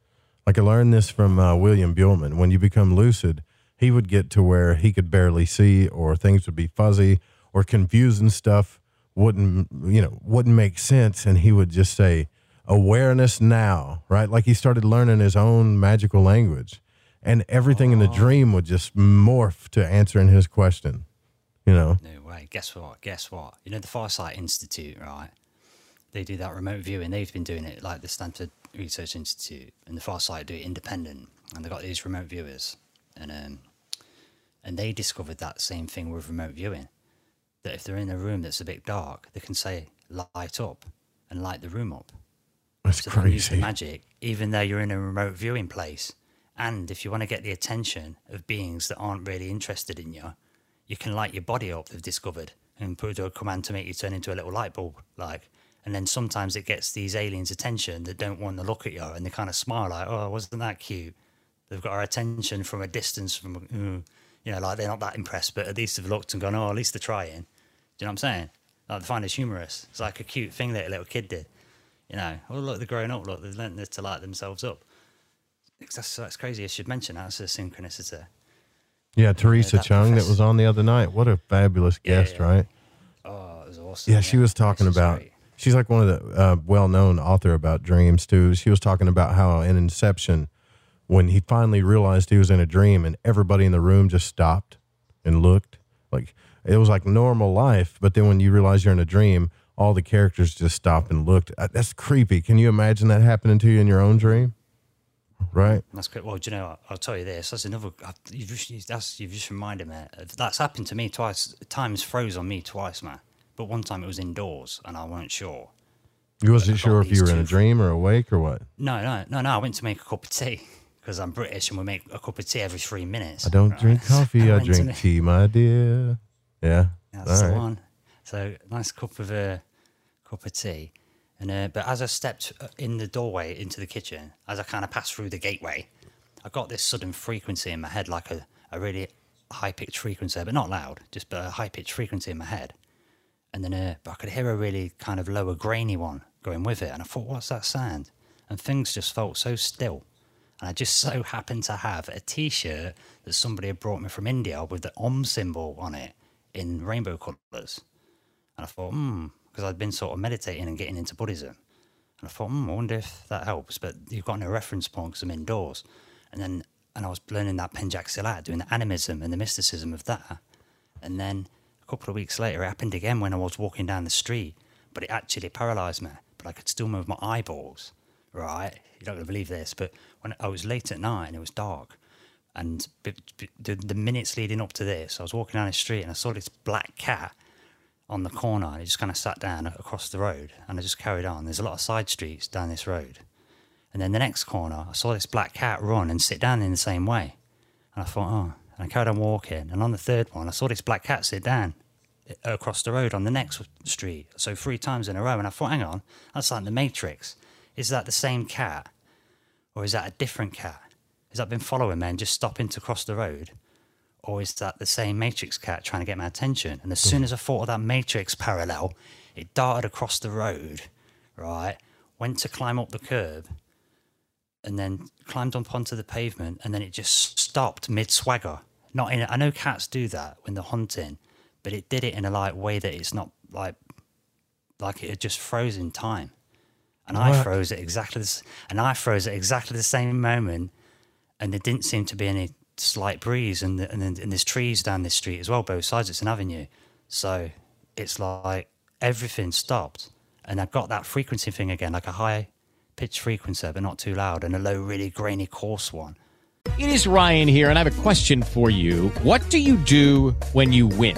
Like I learned this from uh, William Buhlman When you become lucid, he would get to where he could barely see, or things would be fuzzy, or confusing stuff wouldn't, you know, wouldn't make sense, and he would just say, "Awareness now," right? Like he started learning his own magical language, and everything in the dream would just morph to answering his question. You know, No way. Guess what? Guess what? You know the Farsight Institute, right? They do that remote viewing. They've been doing it like the Stanford Research Institute and the Farsight do it independent, and they've got these remote viewers, and um, and they discovered that same thing with remote viewing. That if they're in a room that's a bit dark, they can say light up and light the room up. That's so they crazy. magic, even though you're in a remote viewing place. And if you want to get the attention of beings that aren't really interested in you, you can light your body up. They've discovered and put a command to make you turn into a little light bulb, like. And then sometimes it gets these aliens' attention that don't want to look at you, and they kind of smile like, "Oh, wasn't that cute?" They've got our attention from a distance, from mm, you know, like they're not that impressed, but at least they've looked and gone, "Oh, at least they're trying." Do you know what I'm saying? Like they find us humorous. It's like a cute thing that a little kid did. You know, oh look, they're growing up. Look, they've learned this to light themselves up. That's, that's crazy. I should mention that. It's a synchronicity. yeah, Theresa that Cheung that was on the other night. What a fabulous guest, yeah. right? Oh, it was awesome. Yeah, she was talking about. She's like one of the uh, well-known author about dreams too. She was talking about how in Inception, when he finally realized he was in a dream, and everybody in the room just stopped and looked, like it was like normal life. But then when you realize you're in a dream, all the characters just stopped and looked. Uh, That's creepy. Can you imagine that happening to you in your own dream? Right. That's good. Well, do you know, what? I'll tell you this. That's another. I- You've just, that's, you've just reminded me. That's happened to me twice. Times froze on me twice, man. But one time it was indoors, and I weren't sure. You wasn't sure if you were in a dream or awake or what. No, no, no, no. I went to make a cup of tea because I'm British, and we make a cup of tea every three minutes. I don't right? drink coffee. I to drink tea, my dear. Yeah. That's All the right. one. So nice cup of uh, cup of tea, and uh, but as I stepped uh, in the doorway into the kitchen, as I kind of passed through the gateway, I got this sudden frequency in my head, like a, a really high pitched frequency, but not loud, just but a high pitched frequency in my head. And then uh, but I could hear a really kind of lower, grainy one going with it, and I thought, what's that sound? And things just felt so still. And I just so happened to have a T-shirt that somebody had brought me from India with the Om symbol on it in rainbow colours. And I thought, hmm, because I'd been sort of meditating and getting into Buddhism. And I thought, hmm, I wonder if that helps. But you've got no reference point because I'm indoors. And then, and I was learning that Pencak Silat, doing the animism and the mysticism of that. And then a couple of weeks later, it happened again when I was walking down the street, but it actually paralysed me. But I could still move my eyeballs, right? You're not going to believe this, but when I was late at night and it was dark, and the, the minutes leading up to this, I was walking down the street and I saw this black cat on the corner and he just kind of sat down across the road and I just carried on. There's a lot of side streets down this road. And then the next corner, I saw this black cat run and sit down in the same way. And I thought, oh, and I carried on walking. And on the third one, I saw this black cat sit down uh, across the road on the next street. So three times in a row. And I thought, hang on, that's like the Matrix. Is that the same cat? Or is that a different cat? Has that been following me and just stopping to cross the road? Or is that the same Matrix cat trying to get my attention? And as hmm. soon as I thought of that Matrix parallel, it darted across the road, right? Went to climb up the curb and then climbed up onto the pavement and then it just stopped mid swagger. Not in I know cats do that when they're hunting, but it did it in a like way that it's not like like it had just froze in time. And I froze at exactly this and I froze at exactly the same moment and there didn't seem to be any slight breeze and and, and there's trees down this street as well both sides it's an avenue so it's like everything stopped and i got that frequency thing again like a high pitch frequency but not too loud and a low really grainy coarse one It is Ryan here, and I have a question for you. What do you do when you win?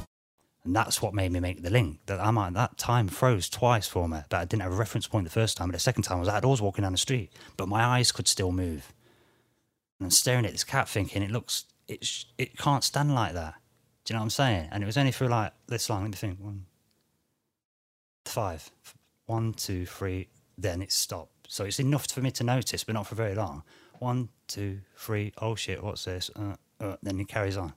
And that's what made me make the link. That I might that time froze twice for me, but I didn't have a reference point the first time. But the second time was I was outdoors walking down the street, but my eyes could still move. And I'm staring at this cat, thinking it looks it sh- it can't stand like that. Do you know what I'm saying? And it was only through like this long. Let me think. One, five, one, two, three. Then it stopped. So it's enough for me to notice, but not for very long. One, two, three. Oh shit! What's this? Uh, uh, then it carries on.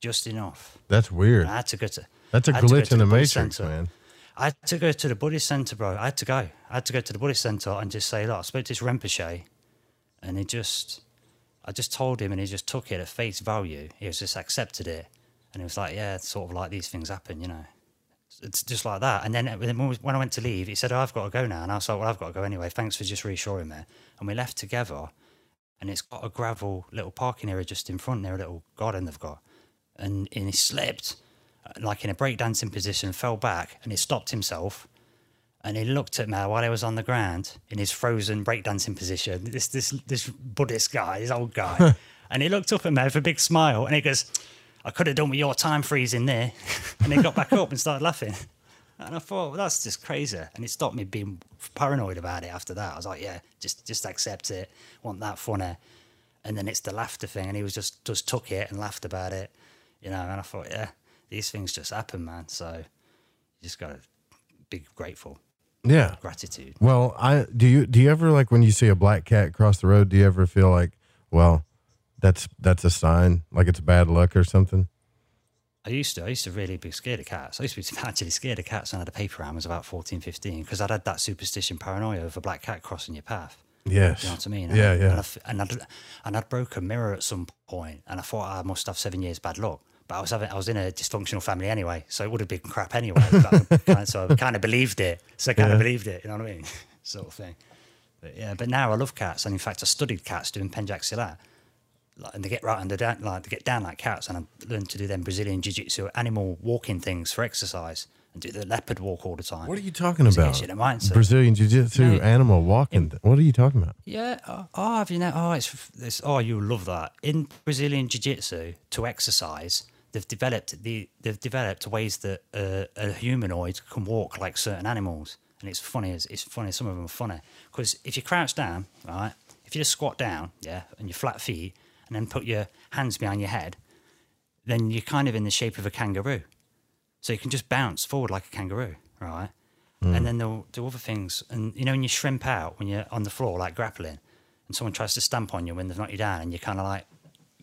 Just enough. That's weird. I had to go to. That's a had to glitch to in the Buddhist matrix, centre. man. I had to go to the Buddhist centre, bro. I had to go. I had to go to the Buddhist centre and just say, look, I spoke to this Rinpoche, and he just, I just told him, and he just took it at face value. He was just accepted it, and he was like, yeah, it's sort of like these things happen, you know. It's just like that. And then when I went to leave, he said, oh, I've got to go now. And I was like, well, I've got to go anyway. Thanks for just reassuring me. And we left together, and it's got a gravel little parking area just in front there, a little garden they've got. And, and he slipped, uh, like in a breakdancing position, fell back, and he stopped himself. And he looked at me while he was on the ground in his frozen breakdancing position. This this this Buddhist guy, this old guy, and he looked up at me with a big smile, and he goes, "I could have done with your time freezing there." and he got back up and started laughing. And I thought, well, that's just crazy. And it stopped me being paranoid about it after that. I was like, yeah, just just accept it. Want that funny. And then it's the laughter thing. And he was just just took it and laughed about it. You know, and I thought, yeah, these things just happen, man. So you just gotta be grateful. Yeah. Gratitude. Well, I do you do you ever like when you see a black cat cross the road, do you ever feel like, well, that's that's a sign, like it's bad luck or something? I used to. I used to really be scared of cats. I used to be actually scared of cats when I had a paper round. I was about 14, 15, because I'd had that superstition paranoia of a black cat crossing your path. Yes. You know what I mean? Yeah, and, yeah. And, I and I'd, and I'd broke a mirror at some point, and I thought ah, I must have seven years bad luck. But I was having, I was in a dysfunctional family anyway, so it would have been crap anyway. But kind of, so I kind of believed it. So I kind Yeah. of believed it. You know what I mean? sort of thing. But yeah. But now I love cats, and in fact, I studied cats doing pencak silat. Like, and they get right and they down, like they get down like cats, and I learned to do them Brazilian jiu-jitsu animal walking things for exercise, and do the leopard walk all the time. What are you talking about? you in the mindset. Brazilian jiu-jitsu, No, animal walking. what are you talking about? Yeah. Oh, oh, have you know? Oh, it's this. Oh, you love that. In Brazilian jiu-jitsu, to exercise, they've developed the they've developed ways that uh, a humanoid can walk like certain animals, and it's funny. It's, it's funny. Some of them are funny because if you crouch down, right, if you just squat down, yeah, and your flat feet, and then put your hands behind your head, then you're kind of in the shape of a kangaroo. So you can just bounce forward like a kangaroo, right? And then they'll do other things. And you know, when you shrimp out when you're on the floor, like grappling, and someone tries to stamp on you when they've knocked you down, and you're kind of like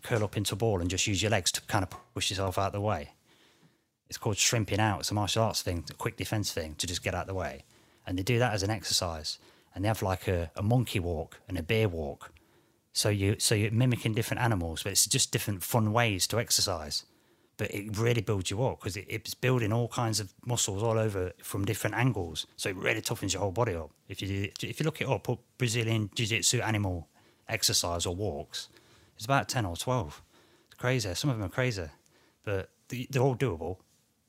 curl up into a ball and just use your legs to kind of push yourself out of the way. It's called shrimping out. It's a martial arts thing, a quick defense thing to just get out of the way. And they do that as an exercise. And they have like a, a monkey walk and a bear walk. So you so you're mimicking different animals, but it's just different fun ways to exercise. But it really builds you up because it, it's building all kinds of muscles all over from different angles. So it really toughens your whole body up. If you do, if you look it up, put Brazilian jiu-jitsu animal exercise or walks, it's about ten or twelve. It's crazy. Some of them are crazy, but they- they're all doable.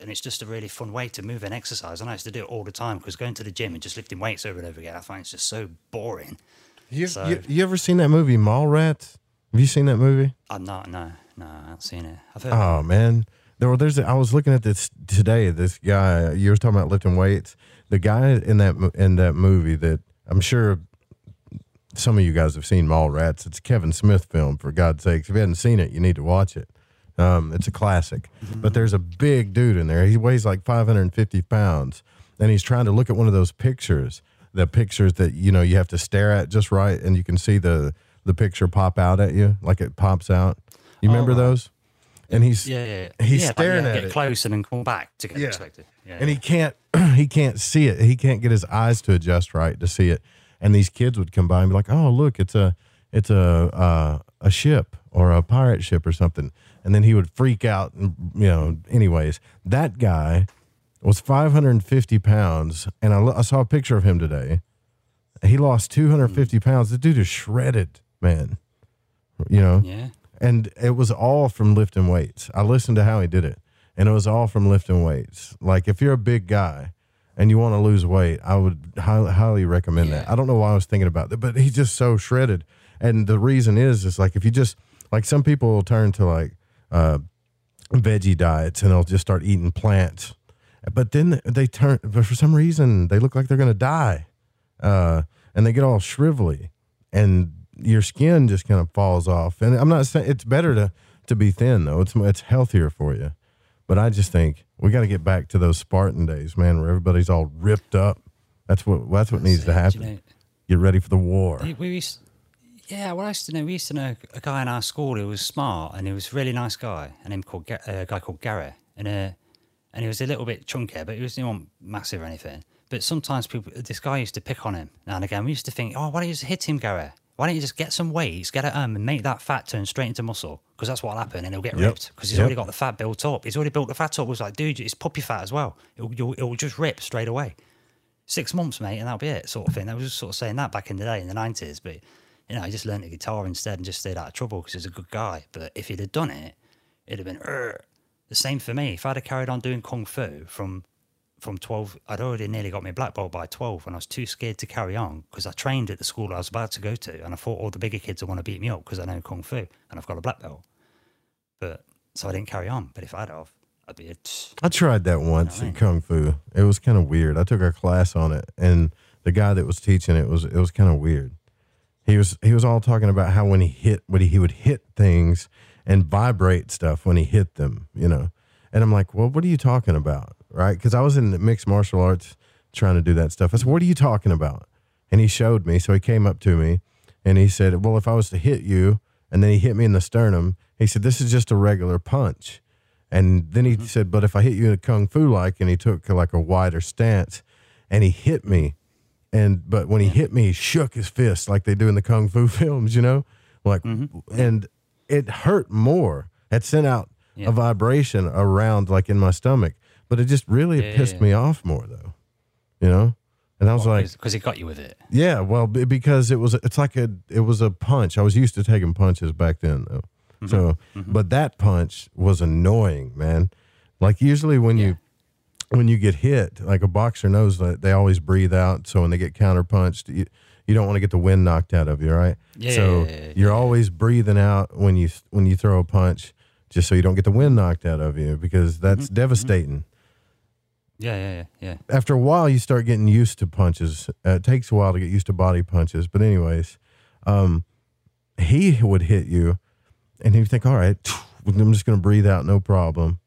And it's just a really fun way to move and exercise. And I used to do it all the time because going to the gym and just lifting weights over and over again, I find it's just so boring. You, So- you, you ever seen that movie Mallrats? Have you seen that movie? Uh, I'm not. No, no, I haven't seen it. I've heard. Oh man, there were there's. I was looking at this today. This guy you were talking about lifting weights. The guy in that in that movie that I'm sure some of you guys have seen Mallrats. It's a Kevin Smith film. For God's sakes, if you haven't seen it, you need to watch it. Um, it's a classic. But there's a big dude in there. He weighs like 550 pounds, and he's trying to look at one of those pictures. The pictures that you know you have to stare at just right, and you can see the the picture pop out at you, like it pops out. You remember right. those? And he's Yeah, yeah, yeah. he's yeah, staring at get it. close and then come back to get Yeah. expected. Yeah, and he can't he can't see it. He can't get his eyes to adjust right to see it. And these kids would come by and be like, "Oh, look, it's a it's a uh, a ship or a pirate ship or something." And then he would freak out. And you know, anyways, that guy was 550 pounds, and I, I saw a picture of him today. He lost 250 pounds. The dude is shredded, man. You know, Yeah. and it was all from lifting weights. I listened to how he did it, and it was all from lifting weights. Like if you're a big guy and you want to lose weight, I would highly, highly recommend that. I don't know why I was thinking about that, but he's just so shredded. And the reason is, is like if you just like some people will turn to like uh, veggie diets and they'll just start eating plants, but then they turn. But for some reason, they look like they're going to die, uh, and they get all shrivelly, and your skin just kind of falls off. And I'm not saying it's better to to be thin though. It's it's healthier for you. But I just think we got to get back to those Spartan days, man, where everybody's all ripped up. That's what that's what needs to happen. know- get ready for the war. We, we used, yeah, well, I used to know. We used to know a guy in our school who was smart and he was a really nice guy. A name called a guy called Gary, and uh, and he was a little bit chunkier, but he was not massive or anything. But sometimes people, this guy used to pick on him now and again. We used to think, oh, why don't you just hit him, Gary? Why don't you just get some weights, get it home, um, and make that fat turn straight into muscle? Because that's what'll happen, and he'll get Yep. ripped because he's Yep. already got the fat built up. He's already built the fat up. It was like, dude, it's puppy fat as well. It'll, you'll, it'll just rip straight away six months, mate, and that'll be it, sort of thing. I was just sort of saying that back in the day in the nineties, but you know, I just learned the guitar instead and just stayed out of trouble because he's a good guy. But if he'd have done it, it'd have been "Ugh." the same for me. If I'd have carried on doing kung fu from from twelve, I'd already nearly got my black belt by twelve, and I was too scared to carry on because I trained at the school I was about to go to, and I thought all the bigger kids would want to beat me up because I know kung fu and I've got a black belt. But so I didn't carry on. But if I'd have, I'd be a I tried that once in kung fu. It was kind of weird. I took a class on it, and the guy that was teaching it was it was kind of weird. He was he was all talking about how when he hit, when he, he would hit things and vibrate stuff when he hit them, you know. And I'm like, well, what are you talking about, right? Because I was in mixed martial arts trying to do that stuff. I said, what are you talking about? And he showed me. So he came up to me, and he said, well, if I was to hit you, and then he hit me in the sternum, he said, this is just a regular punch. And then he mm-hmm. said, but if I hit you in a kung fu like, and he took like a wider stance, and he hit me, and but when he hit me, he shook his fist like they do in the kung fu films, you know, like, mm-hmm. and it hurt more. It sent out a vibration around like in my stomach, but it just really Yeah, pissed yeah. me off more though, you know. And I was like, because he got you with it. yeah, well, because it was it's like a it was a punch. I was used to taking punches back then though. Mm-hmm. So, mm-hmm. but that punch was annoying, man. Like usually when you when you get hit, like a boxer knows that they always breathe out. So when they get counterpunched, you, you don't want to get the wind knocked out of you, right? Yeah, So yeah, yeah, you're always breathing out when you when you throw a punch, just so you don't get the wind knocked out of you, because that's mm-hmm. devastating Yeah, yeah, yeah, yeah. after a while you start getting used to punches uh, it takes a while to get used to body punches but anyways um he would hit you and he'd think all right i'm just going to breathe out no problem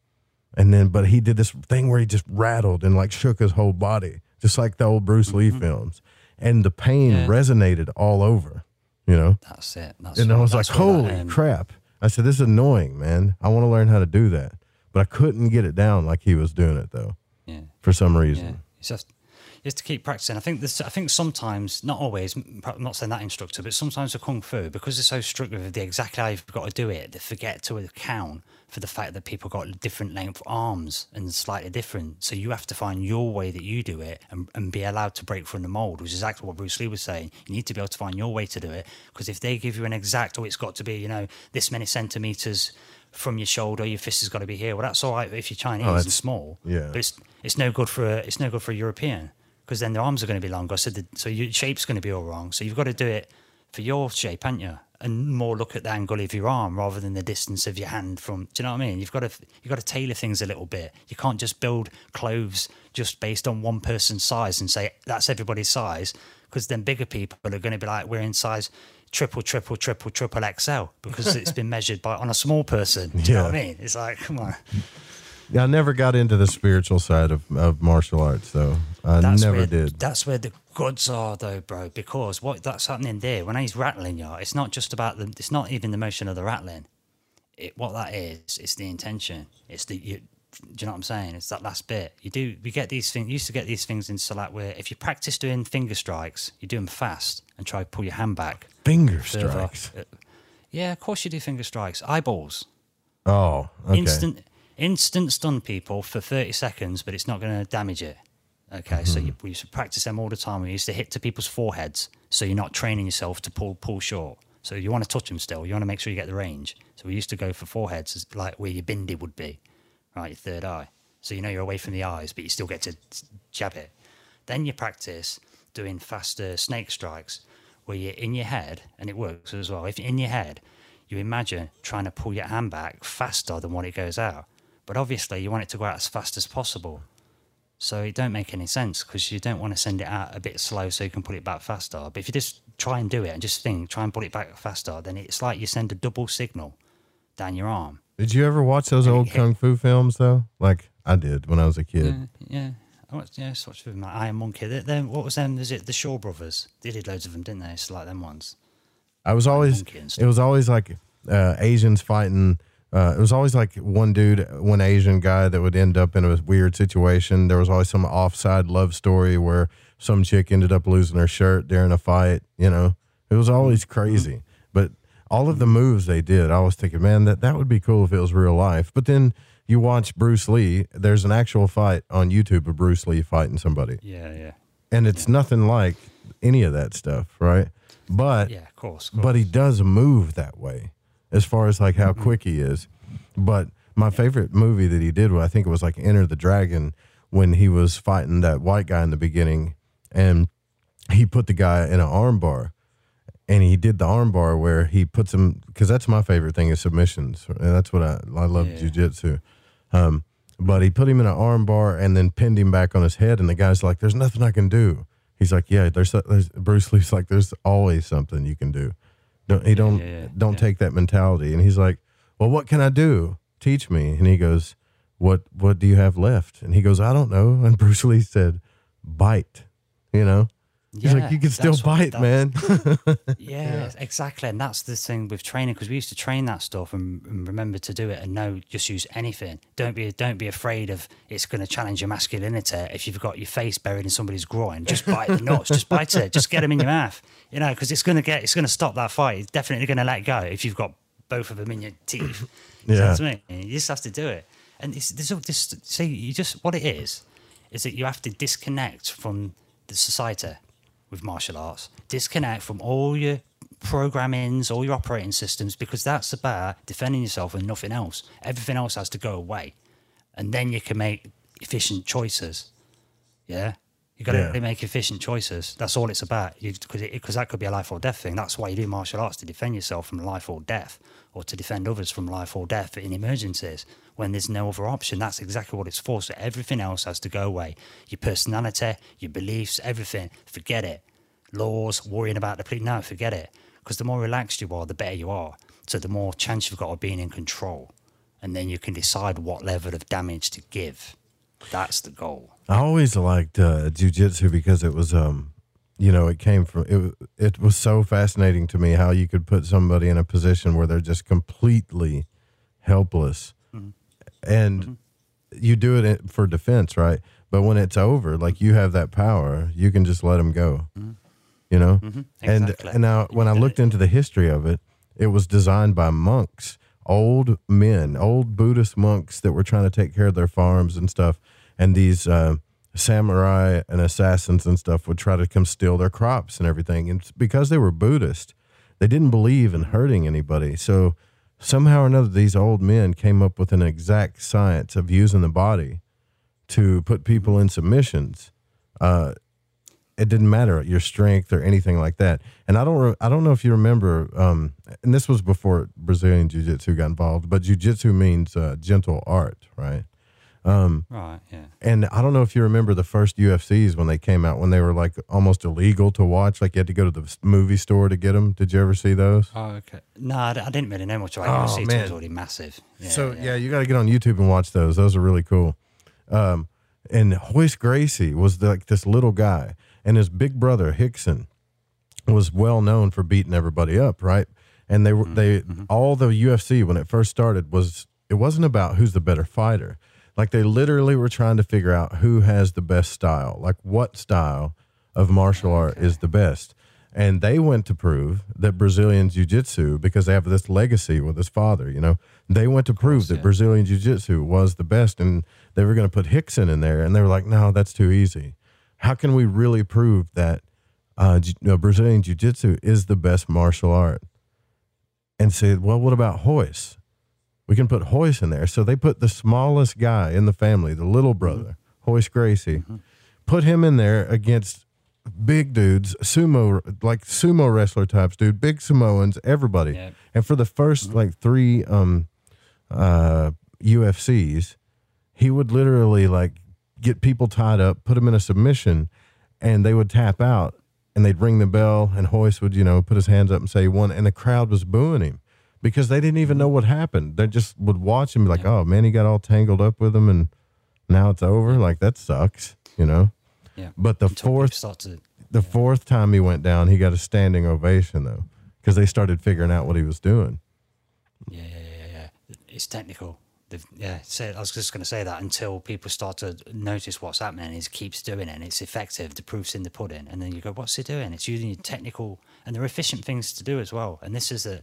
and then but he did this thing where he just rattled and like shook his whole body just like the old bruce lee films and the pain Yeah. resonated all over you know That's it. That's and I was like, that's what that, holy crap. I said, this is annoying, man. I want to learn how to do that. But I couldn't get it down like he was doing it, though. For some reason. Yeah, just you have to keep practicing. I think this. I think sometimes, not always. I'm not saying that instructor, but sometimes with kung fu, because they're so strict with the exactly how you've got to do it, they forget to account for the fact that people got different length arms and slightly different. So you have to find your way that you do it and, and be allowed to break from the mold, which is exactly what Bruce Lee was saying. You need to be able to find your way to do it because if they give you an exact, oh, it's got to be, you know, this many centimeters from your shoulder, your fist has got to be here. Well, that's all right if you're Chinese oh, and small. yeah. But it's it's no good for a, it's no good for a European because then their arms are going to be longer. So the, so your shape's going to be all wrong. So you've got to do it for your shape, haven't you? And more look at the angle of your arm rather than the distance of your hand from. Do you know what I mean? You've got to you've got to tailor things a little bit. You can't just build clothes just based on one person's size and say that's everybody's size because then bigger people are going to be like we're in size triple, triple, triple, triple XL because it's been measured by on a small person. Do you know what I mean? It's like come on. Yeah, I never got into the spiritual side of, of martial arts, though. I never where, did. That's where the goods are, though, bro. Because what that's happening there when he's rattling you, it's not just about the. It's not even the motion of the rattling. It what that is, it's the intention. It's the. You, do you know what I'm saying? It's that last bit. You do. We get these things. Used to get these things in Silat where if you practice doing finger strikes, you do them fast and try to pull your hand back. Finger strikes. Uh, Yeah, of course you do finger strikes. Eyeballs. Oh, okay. Instant instant stun people for 30 seconds, but it's not going to damage it. Okay, so you, we used to practice them all the time. We used to hit to people's foreheads, so you're not training yourself to pull pull short. So you want to touch them still. You want to make sure you get the range. So we used to go for foreheads, like where your bindi would be, right, your third eye. So you know you're away from the eyes, but you still get to jab it. Then you practice doing faster snake strikes, where you're in your head, and it works as well. If in your head, you imagine trying to pull your hand back faster than what it goes out. But obviously, you want it to go out as fast as possible. So it don't make any sense because you don't want to send it out a bit slow so you can put it back faster. But if you just try and do it and just think, try and put it back faster, then it's like you send a double signal down your arm. Did you ever watch those old kung fu films though? Like I did when I was a kid. Yeah, yeah. I watched, yeah, I watched with my Iron Monkey. They, they, what was them? Was it the Shaw Brothers? They did loads of them, didn't they? It's like them ones. I was always it was always like uh, Asians fighting. Uh, it was always like one dude, one Asian guy that would end up in a weird situation. There was always some offside love story where some chick ended up losing her shirt during a fight. You know, it was always crazy. But all of the moves they did, I was thinking, man, that that would be cool if it was real life. But then you watch Bruce Lee. There's an actual fight on YouTube of Bruce Lee fighting somebody. Yeah, yeah. and it's nothing like any of that stuff, right? But Yeah, of course. but he does move that way as far as like Mm-hmm. how quick he is. But my favorite movie that he did, I think it was like Enter the Dragon, when he was fighting that white guy in the beginning, and he put the guy in an armbar, and he did the armbar where he puts him because that's my favorite thing is submissions, and that's what I I love Yeah. jujitsu. Um, but he put him in an armbar and then pinned him back on his head, and the guy's like, "There's nothing I can do." He's like, "Yeah, there's, there's Bruce Lee's like, there's always something you can do." Don't he don't yeah, yeah, don't take that mentality. And he's like, "Well, what can I do? Teach me." And he goes, "What what do you have left?" And he goes, "I don't know." And Bruce Lee said, "Bite." You know, Yeah, like, "You can still bite, man." Yeah, exactly. And that's the thing with training because we used to train that stuff and, and remember to do it and know just use anything. Don't be don't be afraid of it's going to challenge your masculinity if you've got your face buried in somebody's groin. Just bite the nuts. Just bite it. Just get them in your mouth. You know, because it's going to get it's going to stop that fight. It's definitely going to let go if you've got both of them in your teeth. You Yeah. I mean? You just have to do it. And it's, there's all this. See, you just what it is is that you have to disconnect from the society with martial arts. Disconnect from all your programmings, all your operating systems, because that's about defending yourself and nothing else. Everything else has to go away, and then you can make efficient choices. Yeah, you've got to Yeah. make efficient choices. That's all it's about. Because because that could be a life or death thing. That's why you do martial arts to defend yourself from life or death, or to defend others from life or death in emergencies when there's no other option. That's exactly what it's for. So everything else has to go away. Your personality, your beliefs, everything. Forget it. Laws, worrying about the police. No, forget it. Because the more relaxed you are, the better you are. So the more chance you've got of being in control, and then you can decide what level of damage to give. That's the goal. I always liked uh, jujitsu because it was, um, you know, it came from it. It was so fascinating to me how you could put somebody in a position where they're just completely helpless, and you do it for defense, right? But when it's over, like you have that power, you can just let them go. You know, Mhm. and Exactly. and now when I looked into the history of it, it was designed by monks, old men, old Buddhist monks that were trying to take care of their farms and stuff. And these uh, samurai and assassins and stuff would try to come steal their crops and everything. And because they were Buddhist, they didn't believe in hurting anybody. So somehow or another, these old men came up with an exact science of using the body to put people in submissions. Uh, it didn't matter your strength or anything like that. And I don't, re- I don't know if you remember. Um, and this was before Brazilian Jiu Jitsu got involved, but Jiu Jitsu means uh, gentle art, right? Um, Right, yeah. And I don't know if you remember the first UFCs when they came out, when they were like almost illegal to watch. Like you had to go to the movie store to get them. Did you ever see those? Oh, okay. No, I didn't really know much about Oh, UFC. It man. was already massive. Yeah, so yeah. you got to get on YouTube and watch those. Those are really cool. Um, and Royce Gracie was like this little guy, and his big brother Rickson was well known for beating everybody up, right? And they were they all the UFC when it first started was it wasn't about who's the better fighter. Like they literally were trying to figure out who has the best style, like what style of martial art is the best. and they went to prove that Brazilian Jiu Jitsu, because they have this legacy with his father, you know, they went to prove that Brazilian Jiu Jitsu was the best, and they were going to put Rickson in there, and they were like, no, that's too easy. How can we really prove that uh, Ju- uh, Brazilian Jiu Jitsu is the best martial art? And said, well, what about Royce? We can put Royce in there. So they put the smallest guy in the family, the little brother, Royce Gracie, put him in there against big dudes, sumo like sumo wrestler types, dude, big Samoans, everybody. And for the 1st like three um uh UFCs, he would literally like get people tied up, put them in a submission, and they would tap out and they'd ring the bell and Royce would, you know, put his hands up and say one and the crowd was booing him because they didn't even know what happened. They just would watch him be like, Oh man, he got all tangled up with him and now it's over. Like that sucks, you know? Yeah. But the fourth to- the fourth time he went down, he got a standing ovation though, because they started figuring out what he was doing. Yeah, yeah, yeah, yeah. It's technical. They've, yeah, so I was just going to say that until people start to notice what's happening, he keeps doing it, and it's effective. The proof's in the pudding, and then you go, "What's he doing?" It's using technical, and they're efficient things to do as well. And this is a,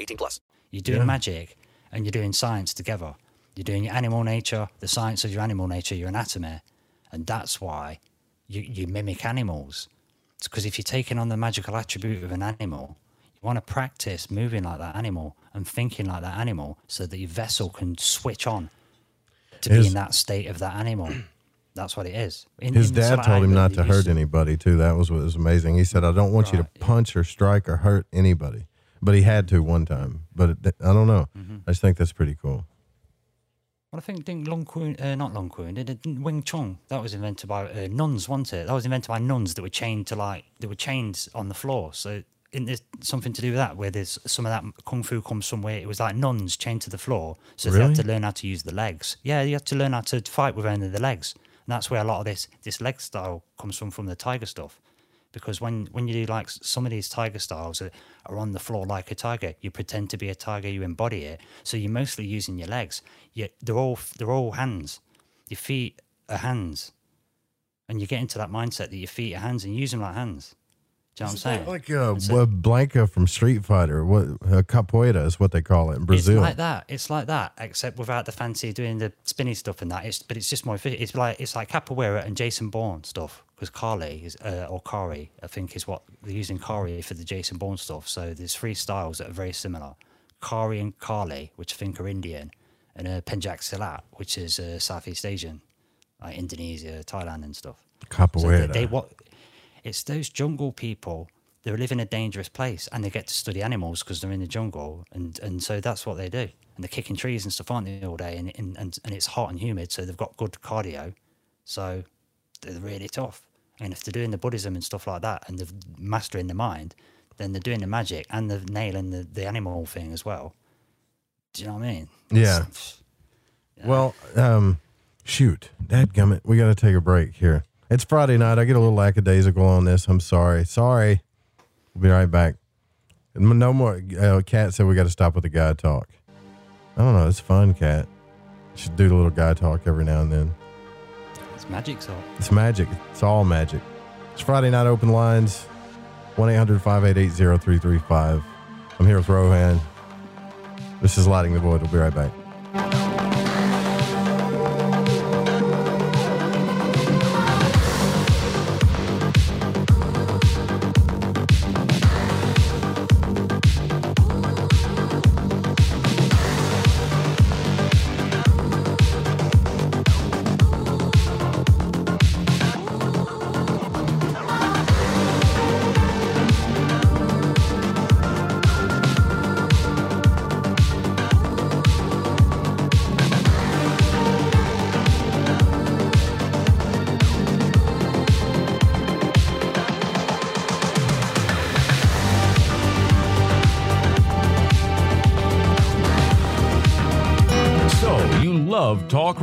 18 plus. You're doing magic, and you're doing science together. You're doing your animal nature, the science of your animal nature, your anatomy, and that's why you, you mimic animals. It's because if you're taking on the magical attribute of an animal, you want to practice moving like that animal and thinking like that animal, so that your vessel can switch on to be in that state of that animal. That's what it is. In- His in dad sort of told him not to they used hurt anybody too. That was what was amazing. He said, "I don't want you to punch or strike or hurt anybody," but he had to one time. But it, I don't know. Mm-hmm. I just think that's pretty cool. Well, I think didn't Long Kun, uh, not Long Kun, Wing Chun? That was invented by uh, nuns, wasn't it? That was invented by nuns that were chained to like they were chained on the floor. So isn't there something to do with that? Where there's some of that kung fu comes somewhere. It was like nuns chained to the floor, so they had to learn how to use the legs. Yeah, you had to learn how to fight with only the legs, and that's where a lot of this this leg style comes from from the tiger stuff. Because when, when you do like some of these tiger styles that are on the floor like a tiger, you pretend to be a tiger, you embody it. So you're mostly using your legs. You, they're all they're all hands. Your feet are hands, and you get into that mindset that your feet are hands and use them like hands. What I'm saying? Like a, And so- what Blanka from Street Fighter, what a capoeira is what they call it in Brazil. It's like that. It's like that, except without the fancy doing the spinny stuff and that. It's but it's just more. efficient. It's like it's like capoeira and Jason Bourne stuff because Kali is uh, or Kari, I think, is what they're using Kari for the Jason Bourne stuff. So there's three styles that are very similar: Kari and Kali, which I think are Indian, and uh, Pencak Silat, which is uh, Southeast Asian, like Indonesia, Thailand, and stuff. So Capoeira. they, they what? It's those jungle people. They live in a dangerous place, and they get to study animals because they're in the jungle, and and so that's what they do. And they're kicking trees and stuff, aren't they, all day? And and and, and it's hot and humid, so they've got good cardio. So they're really tough. And if they're doing the Buddhism and stuff like that, and they're mastering the mind, then they're doing the magic and they're nailing the, the animal thing as well. Do you know what I mean? Yeah. Well, um, shoot, dadgummit, we got to take a break here. It's Friday night. I get a little lackadaisical on this. I'm sorry. Sorry. We'll be right back. No more. Uh, Cat said we got to stop with the guy talk. I don't know. It's fun, Cat. Should do the little guy talk every now and then. It's magic, so. It's magic. It's all magic. It's Friday night open lines 1 800 588 0335. I'm here with Rohan. This is Lighting the Void. We'll be right back.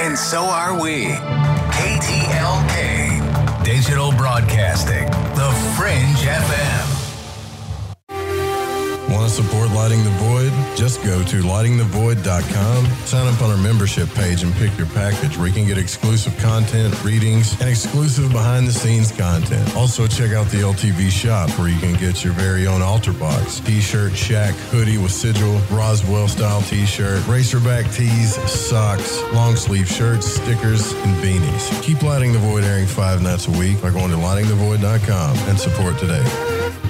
And so are we. KTLK, Digital Broadcasting, The Fringe FM. Support Lighting the Void? Just go to lightingthevoid.com, sign up on our membership page, and pick your package where you can get exclusive content, readings, and exclusive behind the scenes content. Also, check out the LTV shop where you can get your very own altar box, t shirt, shack, hoodie with sigil, Roswell style t shirt, racerback tees, socks, long sleeve shirts, stickers, and beanies. Keep Lighting the Void airing five nights a week by going to lightingthevoid.com and support today.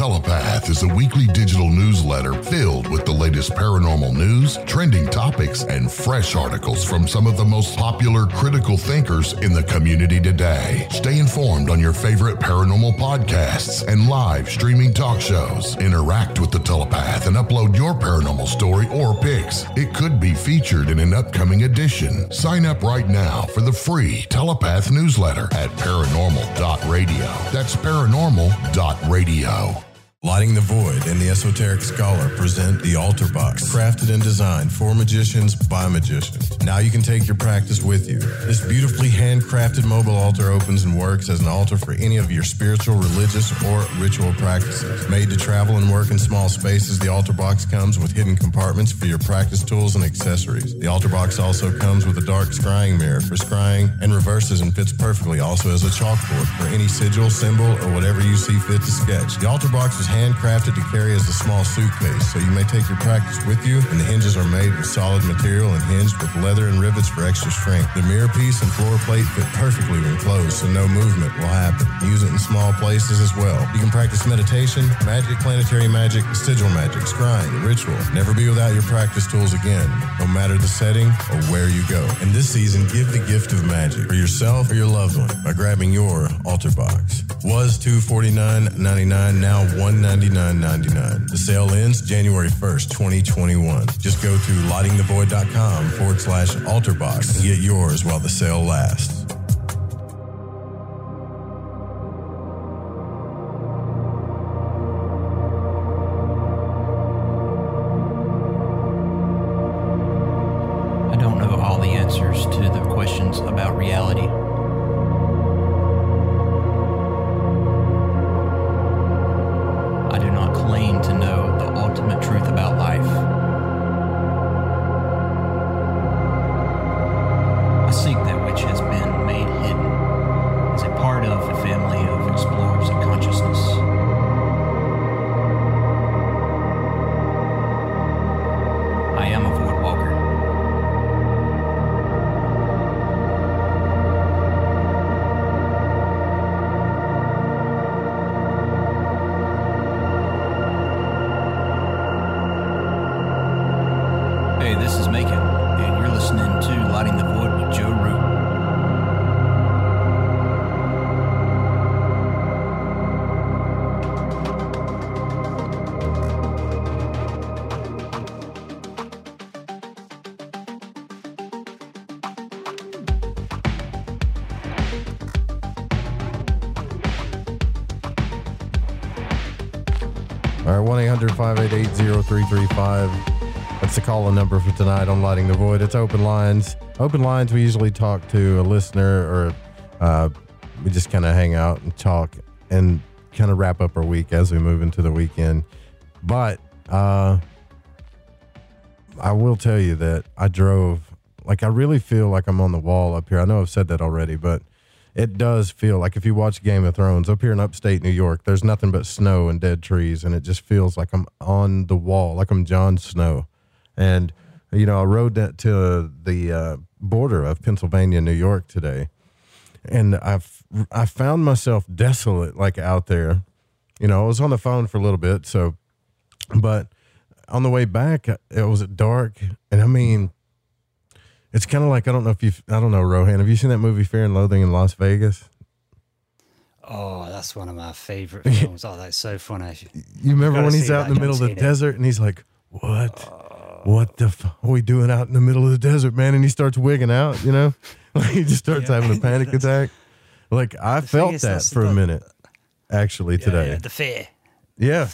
Telepath is a weekly digital newsletter filled with the latest paranormal news, trending topics, and fresh articles from some of the most popular critical thinkers in the community today. Stay informed on your favorite paranormal podcasts and live streaming talk shows. Interact with the Telepath and upload your paranormal story or pics. It could be featured in an upcoming edition. Sign up right now for the free Telepath newsletter at paranormal.radio. That's paranormal.radio. Lighting the Void and the Esoteric Scholar present the Altar Box, crafted and designed for magicians by magicians. Now you can take your practice with you. This beautifully handcrafted mobile altar opens and works as an altar for any of your spiritual, religious, or ritual practices. Made to travel and work in small spaces, the Altar Box comes with hidden compartments for your practice tools and accessories. The Altar Box also comes with a dark scrying mirror for scrying and reverses and fits perfectly also as a chalkboard for any sigil, symbol, or whatever you see fit to sketch. The Altar Box was handcrafted to carry as a small suitcase, so you may take your practice with you, and the hinges are made with solid material and hinged with leather and rivets for extra strength. The mirror piece and floor plate fit perfectly when closed, so no movement will happen. Use it in small places as well. You can practice meditation, magic, planetary magic, sigil magic, scrying, ritual. Never be without your practice tools again, no matter the setting or where you go. And this season, give the gift of magic for yourself or your loved one by grabbing your altar box. Was two forty nine ninety nine, now one ninety nine ninety nine. The sale ends January 1st, 2021. Just go to lightingthevoid.com forward slash altar box and get yours while the sale lasts. 588 0335. That's the call in number for tonight on Lighting the Void. It's open lines. Open lines, we usually talk to a listener or uh, we just kind of hang out and talk and kind of wrap up our week as we move into the weekend. But Uh, I will tell you that I drove, like, I really feel like I'm on the wall up here. I know I've said that already, but it does feel like if you watch Game of Thrones up here in upstate New York, there's nothing but snow and dead trees, and it just feels like I'm on the wall, like I'm Jon Snow. And, you know, I rode that to the uh, border of Pennsylvania and New York today, and I've I found myself desolate, like out there. You know, I was on the phone for a little bit, so, but on the way back, it was dark, and I mean, it's kind of like I don't know if you I don't know Rohan. Have you seen that movie Fear and Loathing in Las Vegas? Oh, that's one of my favorite films. Oh, that's so funny. You remember when he's out in the middle of the it. desert and he's like, "What? Oh. what the f- are we doing out in the middle of the desert, man?" And he starts wigging out. You know, like he just starts having a panic attack. Like I The felt is, that for a minute, actually today. Yeah, the fear. Yeah.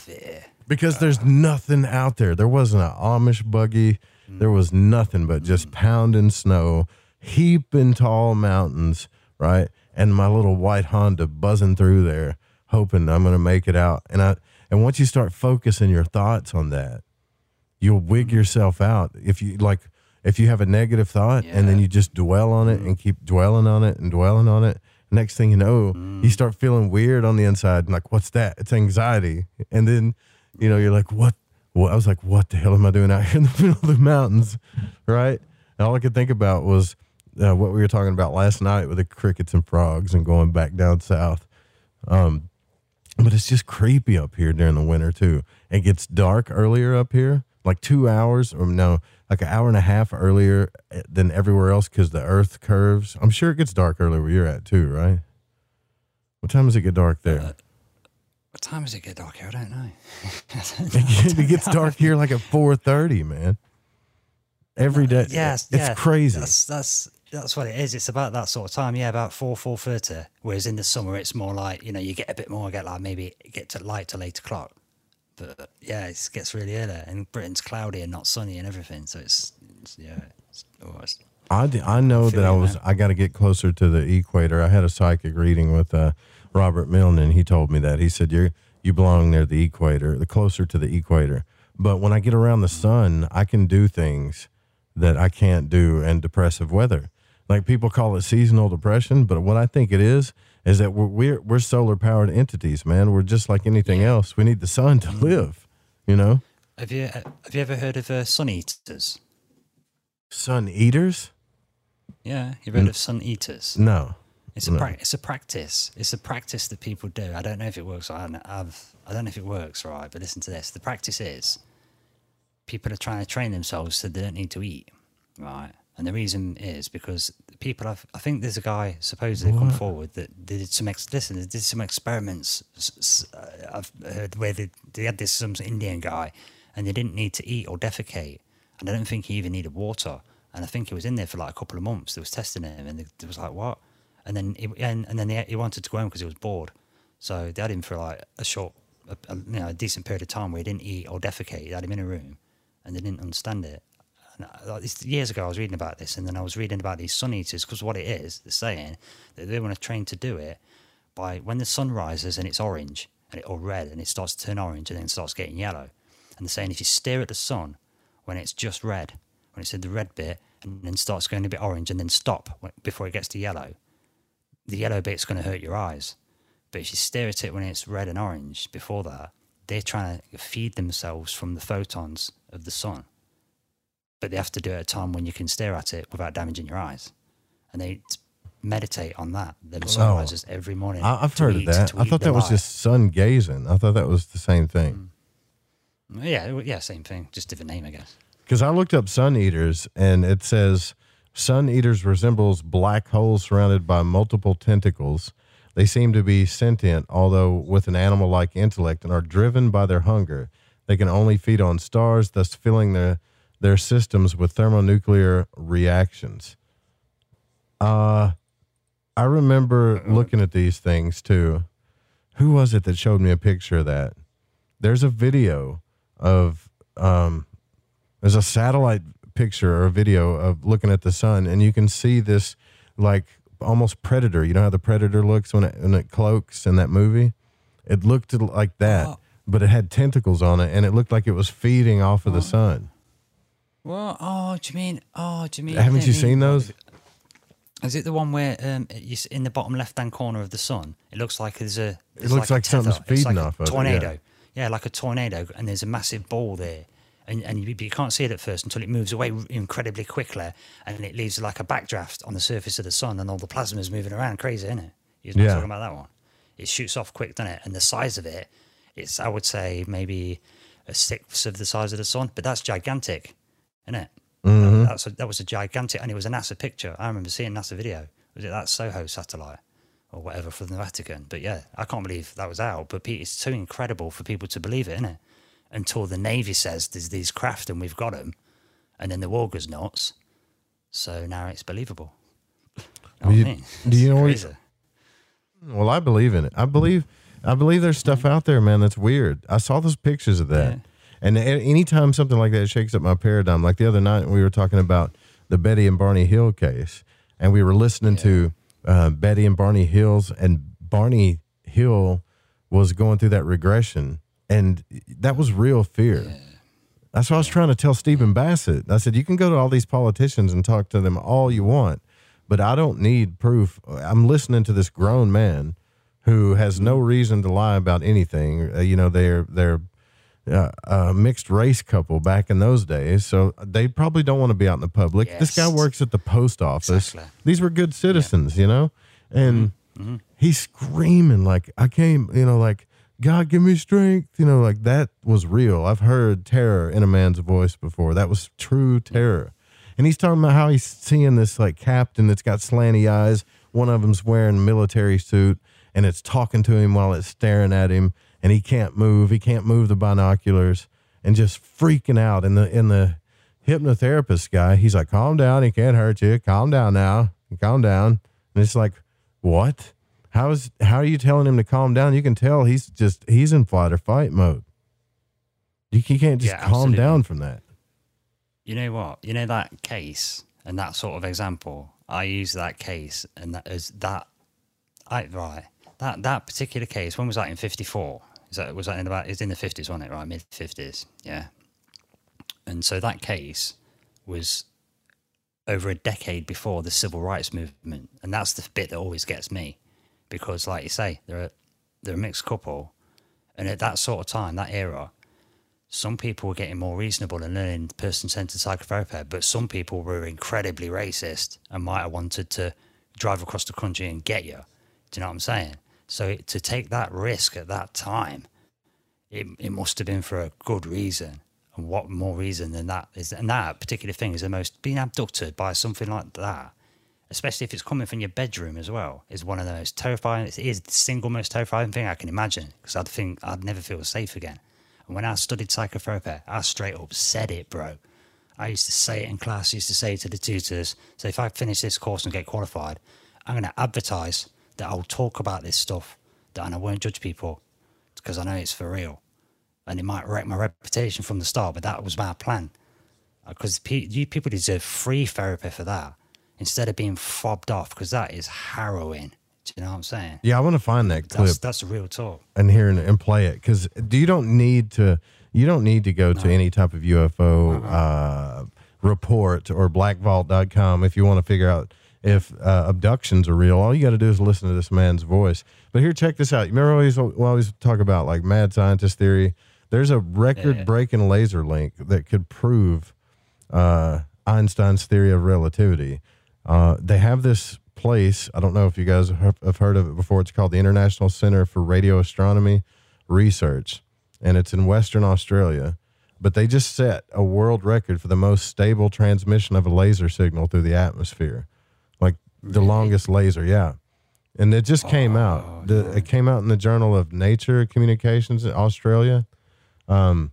Because uh. there's nothing out there. There wasn't an Amish buggy. There was nothing but just mm. pounding snow, heaping tall mountains, right? And my little white Honda buzzing through there, hoping I'm gonna make it out. And I and once you start focusing your thoughts on that, you'll wig mm. yourself out. If you like if you have a negative thought and then you just dwell on it and keep dwelling on it and dwelling on it, next thing you know, you mm. start feeling weird on the inside and like, what's that? It's anxiety. And then, you know, you're like, what? Well, I was like, what the hell am I doing out here in the middle of the mountains? Right. And all I could think about was uh, what we were talking about last night with the crickets and frogs and going back down south. Um, but it's just creepy up here during the winter too. It gets dark earlier up here, like two hours or no, like an hour and a half earlier eh, than everywhere else because the Earth curves. I'm sure it gets dark earlier where you're at too, right? What time does it get dark there? What time does it get dark here? I don't know. it gets dark here like at four thirty, man. Every day. Yes, it's yeah, crazy. That's that's that's what it is. It's about that sort of time. Yeah, about four four thirty. Whereas in the summer, it's more like you know you get a bit more. Get like maybe get to light till eight o'clock. But yeah, it gets really early, and Britain's cloudy and not sunny and everything. So it's, it's yeah. It's, oh, it's, I, I know that I was man. I got to get closer to the equator. I had a psychic reading with uh, Robert Milne, and he told me that he said you you belong near the equator, the closer to the equator. But when I get around the sun, I can do things that I can't do in depressive weather. Like people call it seasonal depression, but what I think it is is that we're we're, we're solar powered entities, man. We're just like anything else. We need the sun to live. You know, have you have you ever heard of uh, sun eaters? sun eaters. Yeah, you've heard N- of sun eaters? No, It's a no. prac it's a practice. It's a practice that people do. I don't know if it works. I don't, I've, I don't know if it works right, but listen to this. The practice is people are trying to train themselves so they don't need to eat, right? And the reason is because people have. I think there's a guy supposedly come forward that did some ex, listen. They did some experiments. uh, I've heard where they, they had this some Indian guy, and they didn't need to eat or defecate, and I don't think he even needed water. And I think he was in there for like a couple of months. They was testing him, and it was like, what? And then he, and, and then he, he wanted to go home because he was bored. So they had him for like a short, a, a, you know, a decent period of time where he didn't eat or defecate. They had him in a room, and they didn't understand it. And I, like, this, years ago, I was reading about this, and then I was reading about these sun eaters because what it is, they're saying that they want to train to do it by when the sun rises and it's orange and it or red and it starts to turn orange and then starts getting yellow. And they're saying if you stare at the sun when it's just red, when it's in the red bit, and then starts going a bit orange and then stop before it gets to yellow, the yellow bit's going to hurt your eyes. But if you stare at it when it's red and orange before that, they're trying to feed themselves from the photons of the sun. But they have to do it at a time when you can stare at it without damaging your eyes. And they meditate on that. The sun Oh. rises every morning. I, I've heard eat- of that. I thought that was just sun gazing. I thought that was the same thing. Mm. Yeah, yeah, same thing, just different name, I guess. Because I looked up sun eaters and it says sun eaters resembles black holes surrounded by multiple tentacles. They seem to be sentient, although with an animal like intellect, and are driven by their hunger. They can only feed on stars, thus filling their, their systems with thermonuclear reactions. Uh, I remember looking at these things too. Who was it that showed me a picture of that? There's a video of um, there's a satellite picture or a video of looking at the sun, and you can see this like almost predator. You know how the predator looks when it when it cloaks in that movie? It looked like that. but it had tentacles on it, and it looked like it was feeding off of the sun. Well, oh, do you mean? Oh, do you mean? Haven't you seen those? Is it the one where um, in the bottom left-hand corner of the sun, it looks like there's a. there's looks a like something's feeding like a off of it, yeah. tornado. yeah. like a tornado, and there's a massive ball there, and and you, you can't see it at first until it moves away incredibly quickly, and it leaves like a backdraft on the surface of the sun, and all the plasma is moving around, crazy, isn't it? You're not Yeah. talking about that one. It shoots off quick, doesn't it? And the size of it, it's I would say maybe a sixth of the size of the sun, but that's gigantic, isn't it? Mhm. That's a, that was a gigantic, and it was a NASA picture. I remember seeing NASA video. Was it that SOHO satellite or whatever from the Vatican? But yeah, I can't believe that was out. But Pete, it's too incredible for people to believe it, isn't it? Until the Navy says there's these craft and we've got them, and then the war goes nuts. So now it's believable. Know what I You- mean? do you know what- crazy. Well, I believe in it. I believe, I believe there's stuff out there, man. That's weird. I saw those pictures of that, and a- anytime something like that shakes up my paradigm, like the other night we were talking about the Betty and Barney Hill case, and we were listening to uh, Betty and Barney Hills, and Barney Hill was going through that regression, and that was real fear. That's what I was trying to tell Stephen Bassett. I said, you can go to all these politicians and talk to them all you want, but I don't need proof. I'm listening to this grown man who has no reason to lie about anything. Uh, you know, they're they're uh, a mixed race couple back in those days, so they probably don't want to be out in the public. This guy works at the post office. Exactly. These were good citizens, you know, and Mhm. he's screaming like I came, you know, like God give me strength, you know, like that was real. I've heard terror in a man's voice before. That was true terror. And he's talking about how he's seeing this like captain that's got slanty eyes. One of them's wearing a military suit and it's talking to him while it's staring at him and he can't move. He can't move the binoculars and just freaking out. And the in the hypnotherapist guy, he's like, calm down, he can't hurt you. Calm down now. Calm down. And it's like, what? How is how are you telling him to calm down? You can tell he's just he's in flight or fight mode. You, you can't just Yeah, calm absolutely. down from that. You know what? You know that case and that sort of example. I use that case and that is that. I right that that particular case. When was that in fifty four? Is that was that in about? It's in the fifties, wasn't it? Right, mid fifties. Yeah. And so that case was over a decade before the civil rights movement, and that's the bit that always gets me, because like you say, they're a, they're a mixed couple, and at that sort of time, that era, some people were getting more reasonable and learning person-centered psychotherapy, but some people were incredibly racist and might have wanted to drive across the country and get you. Do you know what I'm saying? So to take that risk at that time, it, it must have been for a good reason. And what more reason than that is? And that particular thing is the most being abducted by something like that, especially if it's coming from your bedroom as well, is one of the most terrifying. It is the single most terrifying thing I can imagine because I'd think I'd never feel safe again. And when I studied psychotherapy, I straight up said it, bro. I used to say it in class, used to say it to the tutors. So if I finish this course and get qualified, I'm going to advertise that I'll talk about this stuff that, and I won't judge people because I know it's for real. And it might wreck my reputation from the start, but that was my plan. Because you people deserve free therapy for that instead of being fobbed off because that is harrowing. Do you know what I'm saying? Yeah, I want to find that clip That's, that's real talk. and hear and, and play it because you don't need to you don't need to go to any type of UFO uh, report or blackvault.com if you want to figure out if uh, abductions are real. All you got to do is listen to this man's voice. But here, check this out. You remember always we always talk about like mad scientist theory. There's a record breaking laser link that could prove uh, Einstein's theory of relativity. Uh, they have this place. I don't know if you guys have heard of it before. It's called the International Center for Radio Astronomy Research, and it's in Western Australia. But they just set a world record for the most stable transmission of a laser signal through the atmosphere, like the longest laser. Yeah, and it just came out. The, it came out in the Journal of Nature Communications in Australia. Um,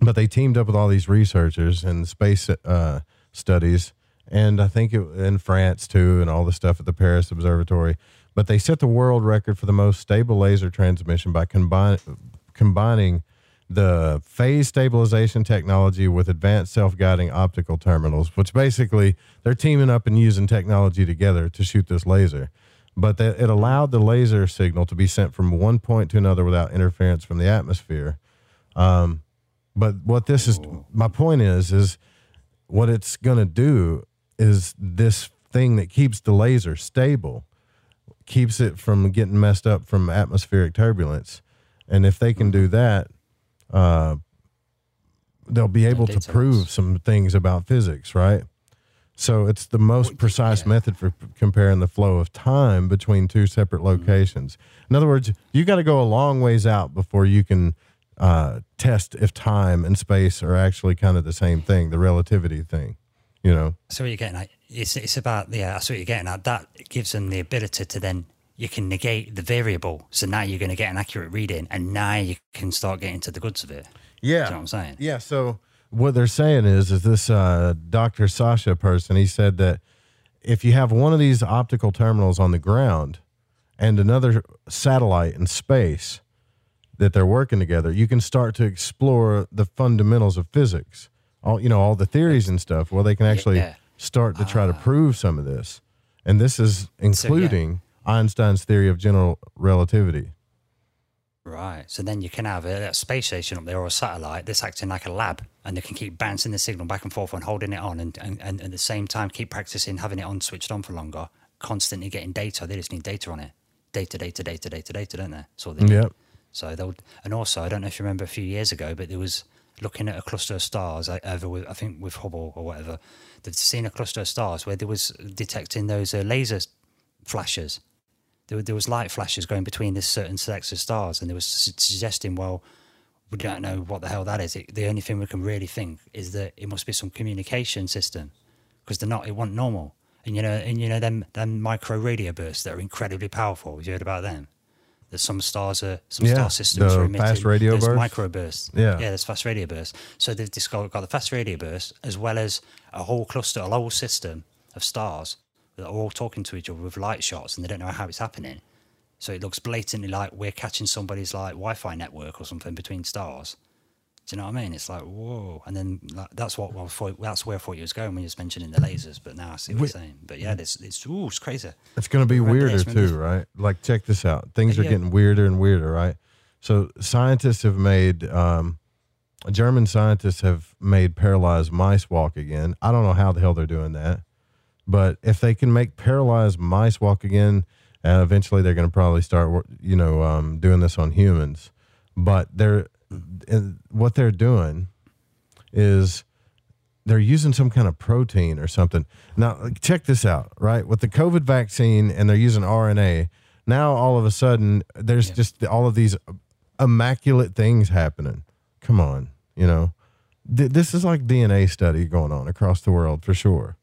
but they teamed up with all these researchers and space uh, studies, and I think it, in France too, and all the stuff at the Paris Observatory. But they set the world record for the most stable laser transmission by combine, combining the phase stabilization technology with advanced self-guiding optical terminals, which basically they're teaming up and using technology together to shoot this laser. but that it allowed the laser signal to be sent from one point to another without interference from the atmosphere. Um, but what this is, my point is, is what it's going to do is this thing that keeps the laser stable, keeps it from getting messed up from atmospheric turbulence. And if they can do that, uh, they'll be able to prove some things about physics, right? So it's the most precise method for p- comparing the flow of time between two separate Mm-hmm. locations. In other words, you got to go a long ways out before you can uh, test if time and space are actually kind of the same thing, the relativity thing. You know, So what you're getting at, it's, it's about, yeah, that's what you're getting at. That gives them the ability to then, you can negate the variable. So now you're going to get an accurate reading and now you can start getting to the goods of it. Yeah. You know what I'm saying? Yeah. So what they're saying is, is this uh, Dr. Sasha person? He said that if you have one of these optical terminals on the ground and another satellite in space that they're working together, you can start to explore the fundamentals of physics. All you know, all the theories and stuff. Well, they can actually Yeah. start to try to ah. prove some of this, and this is yeah. including Einstein's theory of general relativity. Right. So then you can have a, a space station up there or a satellite that's acting like a lab and they can keep bouncing the signal back and forth and holding it on and, and, and at the same time keep practicing having it on switched on for longer, constantly getting data. They just need data on it. Data, data, data, data, data, don't they? That's all they. Yep. So they'll, and also, I don't know if you remember a few years ago, but there was looking at a cluster of stars over with, I think with Hubble or whatever, they've seen a cluster of stars where there was detecting those uh, laser flashes. There, there was light flashes going between this certain selects of stars, and they su- suggesting, well, we don't know what the hell that is. It, the only thing we can really think is that it must be some communication system because they're not. It wasn't normal. And you know, and you know them them micro radio bursts that are incredibly powerful. Have you heard about them? Some stars are some Yeah, star systems the are emitting fast radio bursts? micro bursts. Yeah. yeah, there's fast radio bursts. So they've discovered got the fast radio bursts as well as a whole cluster, a whole system of stars that are all talking to each other with light shots, and they don't know how it's happening. So it looks blatantly like we're catching somebody's like Wi-Fi network or something between stars. Do you know what I mean? It's like whoa, and then like, that's what I thought, that's where I thought you was going when you was mentioning the lasers. But now I see what Wait. you're saying. But yeah, it's it's ooh, it's crazy. It's going to be Remember weirder this, too, right? Like, check this out. Things are Yeah. getting weirder and weirder, right? So, scientists have made, um, German scientists have made paralyzed mice walk again. I don't know how the hell they're doing that, but if they can make paralyzed mice walk again, uh, eventually they're going to probably start, you know, um, doing this on humans. But they're, and what they're doing is they're using some kind of protein or something. Now, check this out, right? With the COVID vaccine and they're using RNA, now all of a sudden there's just all of these immaculate things happening. Come on, you know. Th- this is like DNA study going on across the world for sure.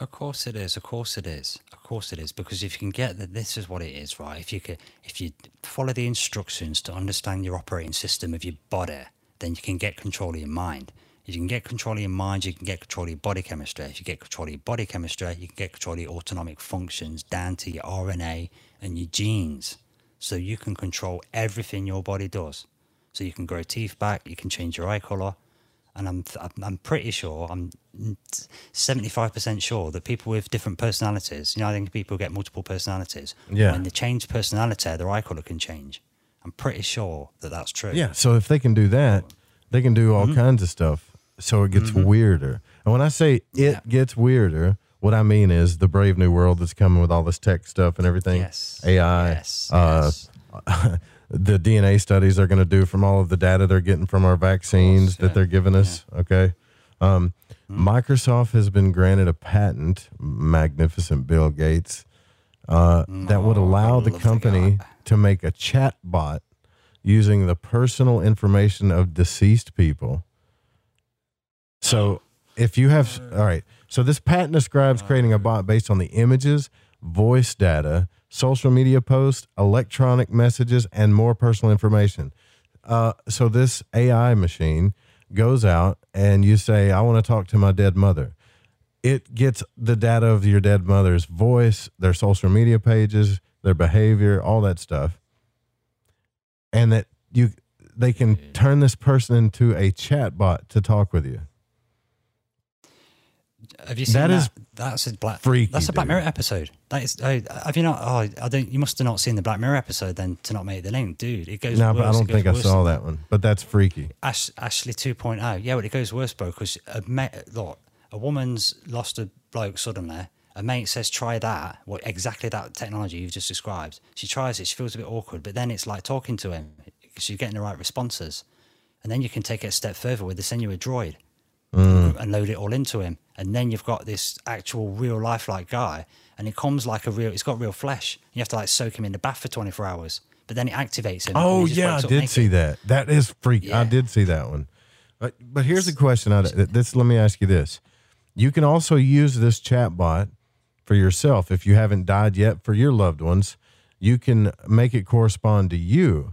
Of course it is. Of course it is. Of course it is. Because if you can get that, this is what it is, right? If you can, if you follow the instructions to understand your operating system of your body, then you can get control of your mind. If you can get control of your mind, you can get control of your body chemistry. If you get control of your body chemistry, you can get control of your autonomic functions down to your RNA and your genes. So you can control everything your body does. So you can grow teeth back, you can change your eye color, and I'm I'm- pretty sure I'm seventy five percent sure that people with different personalities, you know, I think people get multiple personalities. Yeah. When they change personality, their eye color can change. I'm pretty sure that that's true. Yeah. So if they can do that, they can do all Mm-hmm. kinds of stuff. So it gets weirder. And when I say it gets weirder, what I mean is the brave new world that's coming with all this tech stuff and everything. Yes. AI. Yes, Uh, the DNA studies they're going to do from all of the data they're getting from our vaccines that they're giving us. Okay. Um, Mm-hmm. Microsoft has been granted a patent, magnificent Bill Gates, uh, that would allow the the company to make a chat bot using the personal information of deceased people. So if you have, all right, so this patent describes creating a bot based on the images, voice data, social media posts, electronic messages, and more personal information. Uh, so this AI machine goes out and you say, I want to talk to my dead mother. It gets the data of your dead mother's voice, their social media pages, their behavior, all that stuff. And that you they can turn this person into a chat bot to talk with you. Have you seen That that? is that's a black. freaky, That's a Black dude. Mirror episode. That is. Oh, have you not? Oh, I don't. You must have not seen the Black Mirror episode then to not make the link, dude. It goes. No, worse, but I don't think I saw that one. But that's freaky. Ash, Ashley 2.0. Yeah, well, it goes worse, bro, because a mate, look, a woman's lost a bloke suddenly. A mate says, try that, what exactly that technology you've just described. She tries it, she feels a bit awkward, but then it's like talking to him because you're getting the right responses. And then you can take it a step further where they send you a droid Mm. and load it all into him. And then you've got this actual real life like guy, and he comes like a real, it's got real flesh. You have to like soak him in the bath for 24 hours, but then it activates him. Oh yeah, I did naked. see that. That is freaky. I did see that one. But but here's a question. I, this let me ask you this: You can also use this chat bot for yourself if you haven't died yet for your loved ones. You can make it correspond to you,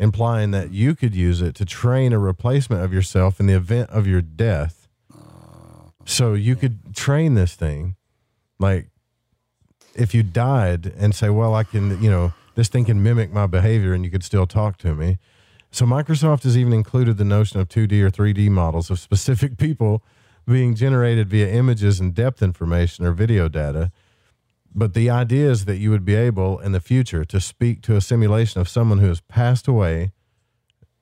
implying that you could use it to train a replacement of yourself in the event of your death. So you could train this thing, like if you died and say, well, I can, you know, this thing can mimic my behavior and you could still talk to me. So Microsoft has even included the notion of 2D or 3D models of specific people being generated via images and depth information or video data. But the idea is that you would be able in the future to speak to a simulation of someone who has passed away.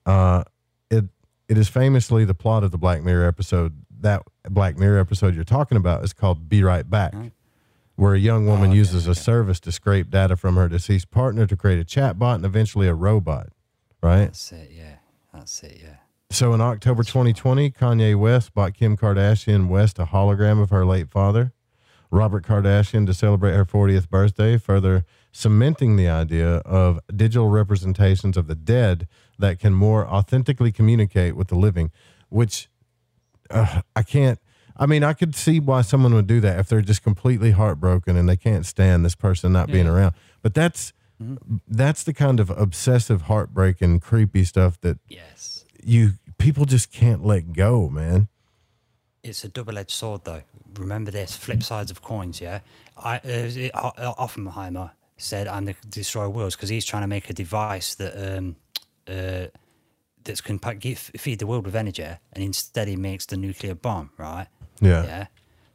Uh, it it is famously the plot of the Black Mirror episode. That Black Mirror episode you're talking about is called "Be Right Back," where a young woman uses a service to scrape data from her deceased partner to create a chatbot and eventually a robot. Right. That's it, yeah. That's it, yeah. So in October 2020, Kanye West bought Kim Kardashian West a hologram of her late father, Robert Kardashian, to celebrate her 40th birthday, further cementing the idea of digital representations of the dead that can more authentically communicate with the living, which uh, I can't. I mean, I could see why someone would do that if they're just completely heartbroken and they can't stand this person not being around. But that's that's the kind of obsessive, heartbreak and creepy stuff that yes you people just can't let go, man. It's a double-edged sword, though. Remember this: flip sides of coins. Yeah, I uh, it- uh, Oppenheimer said, "I'm the destroyer of worlds" because he's trying to make a device that um uh that's can give, feed the world with energy, and instead he makes the nuclear bomb. Right? Yeah. Yeah.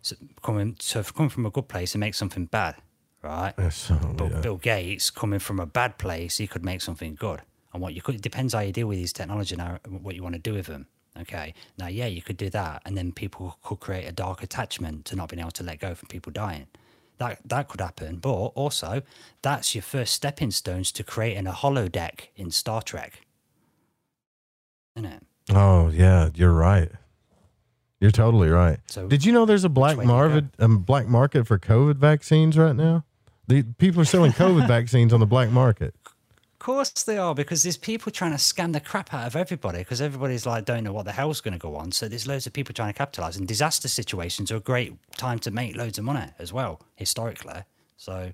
So coming so coming from a good place and make something bad, right? Yes, but yeah. Bill Gates coming from a bad place, he could make something good. And what you could it depends how you deal with these technology now, what you want to do with them. Okay. Now, yeah, you could do that, and then people could create a dark attachment to not being able to let go from people dying. That that could happen, but also that's your first stepping stones to creating a holodeck in Star Trek. Isn't it? Oh yeah, you're right. You're totally right. So Did you know there's a black way do you market um, black market for COVID vaccines right now? The people are selling COVID vaccines on the black market. Course they are, because there's people trying to scam the crap out of everybody because everybody's like, don't know what the hell's going to go on. So there's loads of people trying to capitalize. And disaster situations are a great time to make loads of money as well, historically. So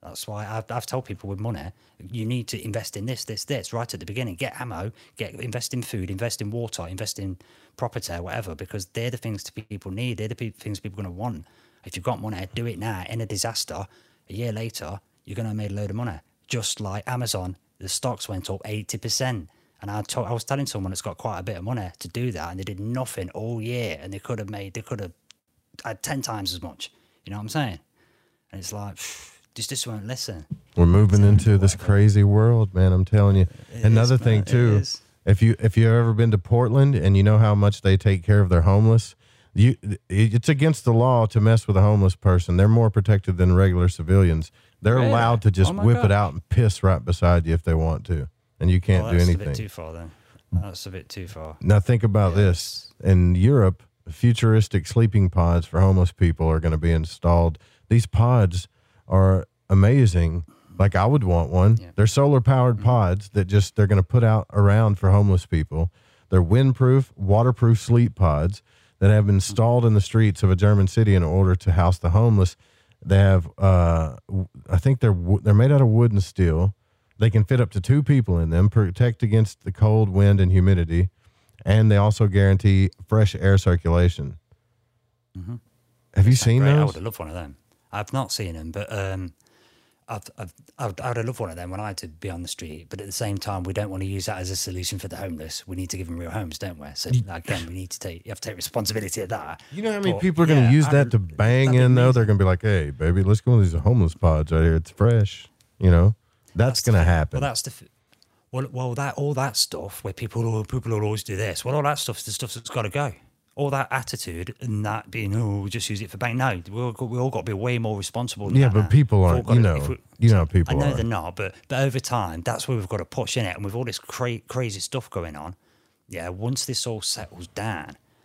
that's why I've, I've told people with money, you need to invest in this, this, this right at the beginning. Get ammo, get invest in food, invest in water, invest in property, whatever, because they're the things people need. They're the pe- things people are going to want. If you've got money, do it now. In a disaster, a year later, you're going to made a load of money. Just like Amazon, the stocks went up 80%. And I, told, I was telling someone that's got quite a bit of money to do that, and they did nothing all year, and they could have made, they could have had 10 times as much. You know what I'm saying? And it's like, just, just won't listen. We're moving into this crazy world, man. I'm telling you. It Another is, thing too, if you if you've ever been to Portland and you know how much they take care of their homeless, you it's against the law to mess with a homeless person. They're more protected than regular civilians. They're Really? allowed to just Oh whip it out and piss right beside you if they want to, and you can't do that's a anything. bit too far then. That's a bit too far. Now think about this. In Europe, futuristic sleeping pods for homeless people are going to be installed. These pods are amazing. Like I would want one. They're solar powered Mm-hmm. pods that just they're going to put out around for homeless people. They're windproof, waterproof sleep pods that have been installed in the streets of a German city in order to house the homeless. They have, uh, I think they're they're made out of wood and steel. They can fit up to two people in them, protect against the cold, wind, and humidity, and they also guarantee fresh air circulation. Have you seen Great. I would have loved one of them. I've not seen them, but um, I've, I've, I'd, I'd love one of them when I had to be on the street, but at the same time, we don't want to use that as a solution for the homeless. We need to give them real homes, don't we? So mm. again, we need to take you have to take responsibility of that. You know how many But, people are going to yeah, use I'd- that to bang in though? They're going to be like, "Hey, baby, let's go to these homeless pods right here. It's fresh." You know, that's, going to happen. Well, that's the. f- Well, well, that all that stuff where people people will always do this. Well, all that stuff's the stuff that's got to go. All that attitude and that being, oh, we'll just use it for bank. No, we all got, we all got to be way more responsible. Than yeah, but now. people aren't. You to- know, we- you know, how I know are. they're not, but but over time, that's where we've got to push in it. And with all this cra- crazy stuff going on, yeah, once this all settles down,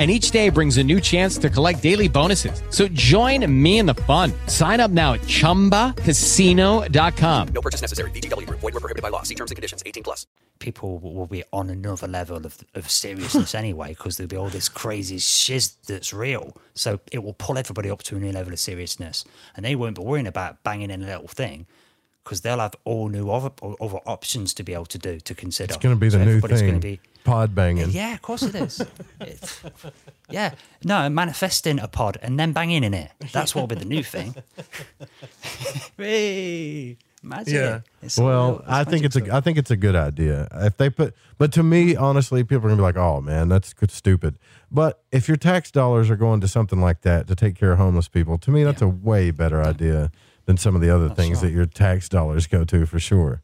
And each day brings a new chance to collect daily bonuses. So join me in the fun. Sign up now at chumbacasino.com. No purchase necessary. VGW Group. Void were prohibited by law. See terms and conditions. 18 plus. people will will be on another level of, of seriousness anyway, because there'll be all this crazy shiz that's real. So it will pull everybody up to a new level of seriousness, and they won't be worrying about banging in a little thing, because they'll have all new other, other options to be able to do to consider. It's going to be the So new everybody's thing. gonna be pod banging. yeah, of course it is. It- yeah, no, manifesting a pod and then banging in it. That's what will be the new thing. Hey, imagine it. It's Well, I think magic it's a stuff. I think it's a good idea. If they put but to me, honestly, people are gonna be like, Oh man, that's good stupid. But if your tax dollars are going to something like that to take care of homeless people, to me that's a way better idea than some of the other things that your tax dollars go to for sure.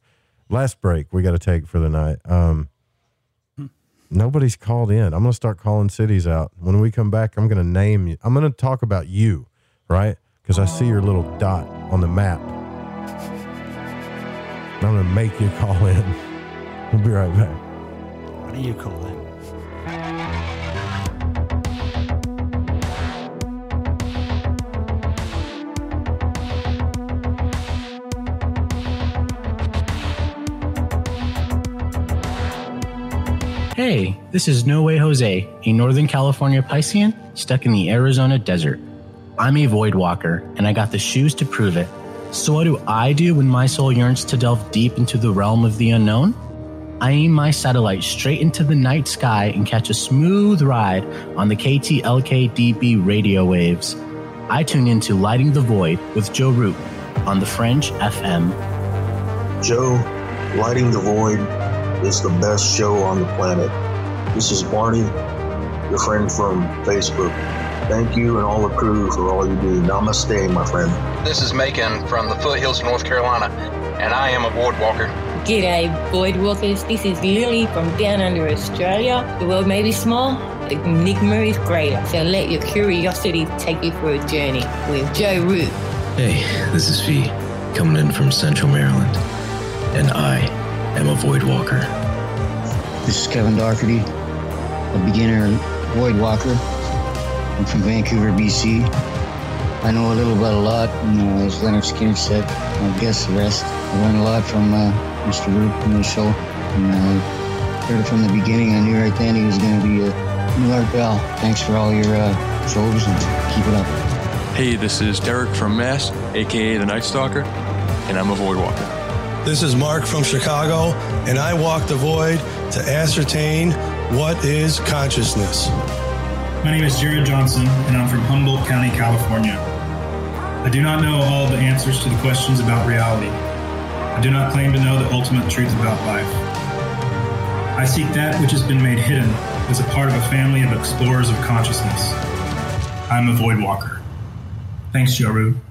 Last break we gotta take for the night. Um Nobody's called in. I'm gonna start calling cities out. When we come back, I'm gonna name you. I'm gonna talk about you, right? Because I see your little dot on the map. I'm gonna make you call in. We'll be right back. What do you call it? Hey, this is No Way Jose, a Northern California Piscean stuck in the Arizona desert. I'm a void walker, and I got the shoes to prove it. So, what do I do when my soul yearns to delve deep into the realm of the unknown? I aim my satellite straight into the night sky and catch a smooth ride on the KTLK-DB radio waves. I tune into Lighting the Void with Joe Rupe on the Fringe FM. Joe, Lighting the Void is the best show on the planet. This is Barney, your friend from Facebook. Thank you and all the crew for all you do. Namaste, my friend. This is Macon from the foothills of North Carolina, and I am a board walker. G'day, Void Walkers. This is Lily from down under Australia. The world may be small, the enigma is greater. So let your curiosity take you for a journey with Joe Rupe. Hey, this is Fee, coming in from Central Maryland, and I am a Void Walker. This is Kevin Doherty, a beginner void walker. I'm from Vancouver, BC. I know a little about a lot, and uh, as Lynyrd Skynyrd said, I guess the rest. I learned a lot from uh, Mr. Rupe in the show, and uh, heard it from the beginning. I knew right then he was going to be a new Art Bell. Thanks for all your uh, shows, and keep it up. Hey, this is Derek from Mass, aka the Night Stalker, and I'm a Void Walker. This is Mark from Chicago, and I walk the void to ascertain what is consciousness. My name is Jared Johnson, and I'm from Humboldt County, California. I do not know all the answers to the questions about reality. I do not claim to know the ultimate truth about life. I seek that which has been made hidden as a part of a family of explorers of consciousness. I'm a void walker. Thanks, Joe Rupe.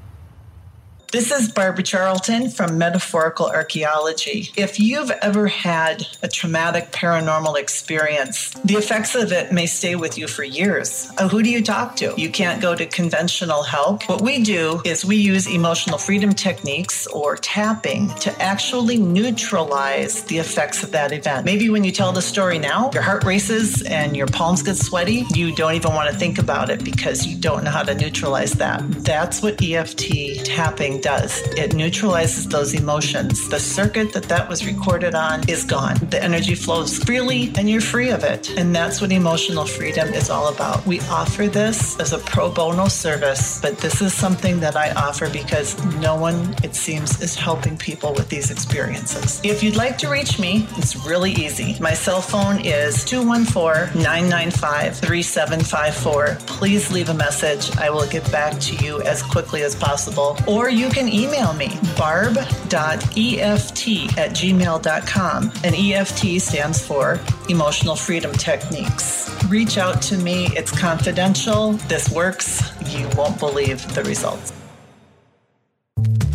This is Barbara Charlton from Metaphorical Archaeology. If you've ever had a traumatic paranormal experience, the effects of it may stay with you for years. Uh, who do you talk to? You can't go to conventional help. What we do is we use emotional freedom techniques or tapping to actually neutralize the effects of that event. Maybe when you tell the story now, your heart races and your palms get sweaty. You don't even want to think about it because you don't know how to neutralize that. That's what EFT tapping does. It neutralizes those emotions. The circuit that that was recorded on is gone. The energy flows freely and you're free of it. And that's what emotional freedom is all about. We offer this as a pro bono service, but this is something that I offer because no one, it seems, is helping people with these experiences. If you'd like to reach me, it's really easy. My cell phone is 214 995 3754. Please leave a message. I will get back to you as quickly as possible. Or you can email me, barb.eft at gmail.com. And EFT stands for Emotional Freedom Techniques. Reach out to me. It's confidential. This works. You won't believe the results.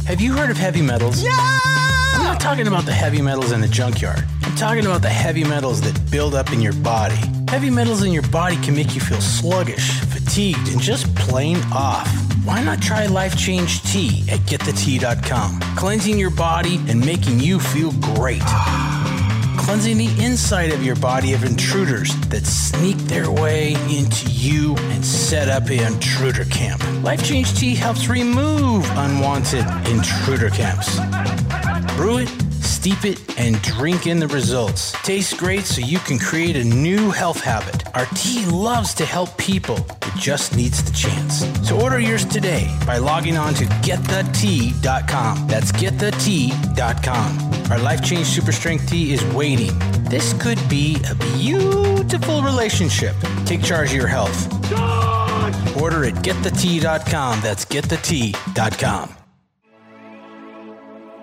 Have you heard of heavy metals? Yeah! I'm not talking about the heavy metals in the junkyard. I'm talking about the heavy metals that build up in your body. Heavy metals in your body can make you feel sluggish, fatigued, and just plain off. Why not try Life Change Tea at getthetea.com? Cleansing your body and making you feel great. Cleansing the inside of your body of intruders that sneak their way into you and set up an intruder camp. Life Change Tea helps remove unwanted intruder camps. Brew it, steep it, and drink in the results. Tastes great, so you can create a new health habit. Our tea loves to help people. It just needs the chance. So order yours today by logging on to getthetea.com. That's getthetea.com. Our life change super strength tea is waiting. This could be a beautiful relationship. Take charge of your health. Order at getthetea.com. That's getthetea.com.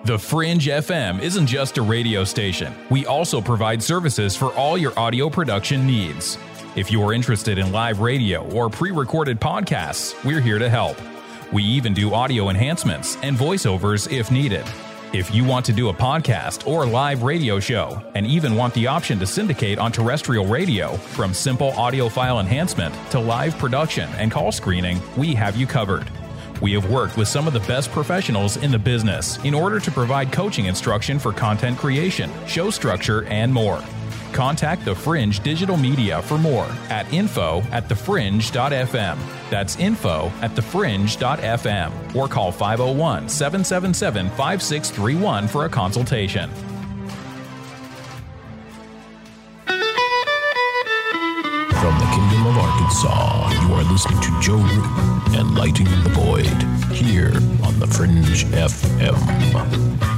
The Fringe FM isn't just a radio station. We also provide services for all your audio production needs. If you are interested in live radio or pre recorded podcasts, we're here to help. We even do audio enhancements and voiceovers if needed. If you want to do a podcast or live radio show and even want the option to syndicate on terrestrial radio, from simple audio file enhancement to live production and call screening, we have you covered. We have worked with some of the best professionals in the business in order to provide coaching instruction for content creation, show structure, and more. Contact The Fringe Digital Media for more at info at thefringe.fm. That's info at thefringe.fm or call 501 777 5631 for a consultation. From the Kingdom of Arkansas, are listening to Joe Rupe and Lighting the Void here on the Fringe FM.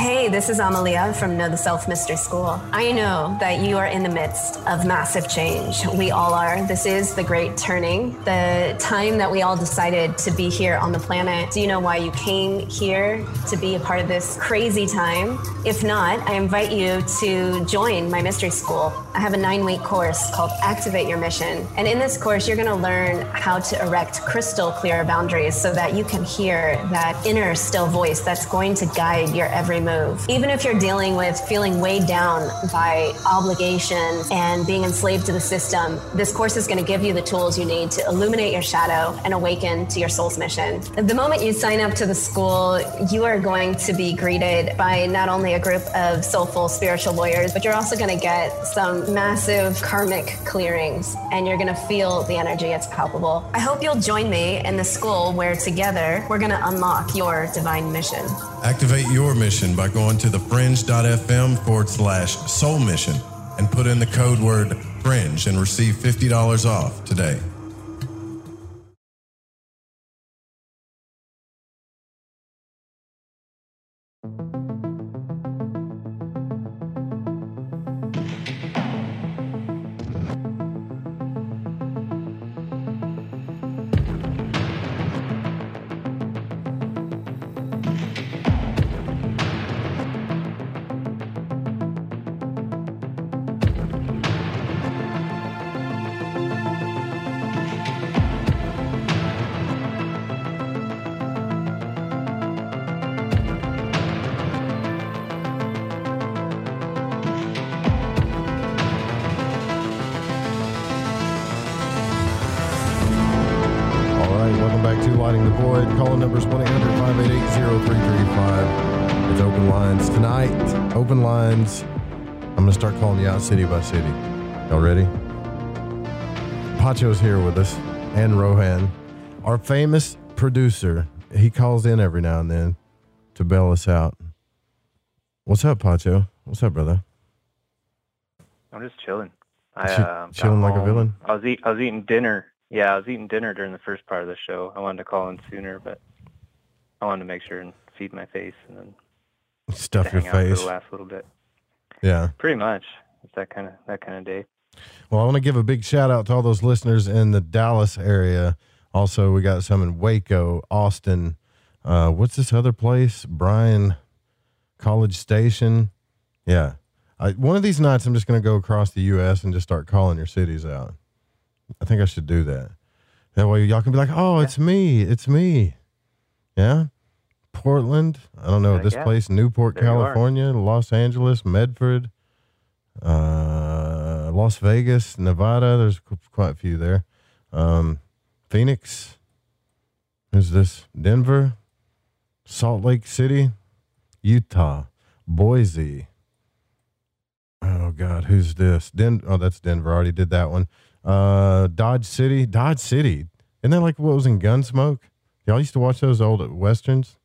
Hey, this is Amalia from Know the Self Mystery School. I know that you are in the midst of massive change. We all are. This is the great turning, the time that we all decided to be here on the planet. Do you know why you came here to be a part of this crazy time? If not, I invite you to join my mystery school. I have a nine week course called Activate Your Mission. And in this course, you're going to learn how to erect crystal clear boundaries so that you can hear that inner still voice that's going to guide your every move. Even if you're dealing with feeling weighed down by obligation and being enslaved to the system, this course is going to give you the tools you need to illuminate your shadow and awaken to your soul's mission. The moment you sign up to the school, you are going to be greeted by not only a group of soulful spiritual warriors, but you're also going to get some massive karmic clearings and you're going to feel the energy. It's palpable. I hope you'll join me in the school where together we're going to unlock your divine mission. Activate your mission by going to thefringe.fm forward slash soul mission and put in the code word fringe and receive $50 off today. I'm going to start calling you out city by city. Y'all ready? Pacho's here with us and Rohan. Our famous producer, he calls in every now and then to bail us out. What's up, Pacho? What's up, brother? I'm just chilling. I uh, chilling like a villain? I was eat, I was eating dinner. Yeah, I was eating dinner during the first part of the show. I wanted to call in sooner, but I wanted to make sure and feed my face and then Stuff your face. the last little bit. Yeah. Pretty much. It's that kind of that kind of day. Well, I want to give a big shout out to all those listeners in the Dallas area. Also, we got some in Waco, Austin. Uh, what's this other place? Bryan College Station. Yeah. I, one of these nights, I'm just going to go across the U.S. and just start calling your cities out. I think I should do that. That way, y'all can be like, "Oh, it's me, it's me." Yeah. Portland. I don't know Heck this yeah. place. Newport, There. California. Los Angeles, Medford uh, Las Vegas, Nevada. There's quite a few there. Um, Phoenix. Is this? Denver, Salt Lake City, Utah, Boise. Oh God, who's this? Den- oh, that's Denver. I Already did that one. Uh, Dodge City, Dodge City. Isn't that like what was in Gunsmoke? Y'all used to watch those old westerns,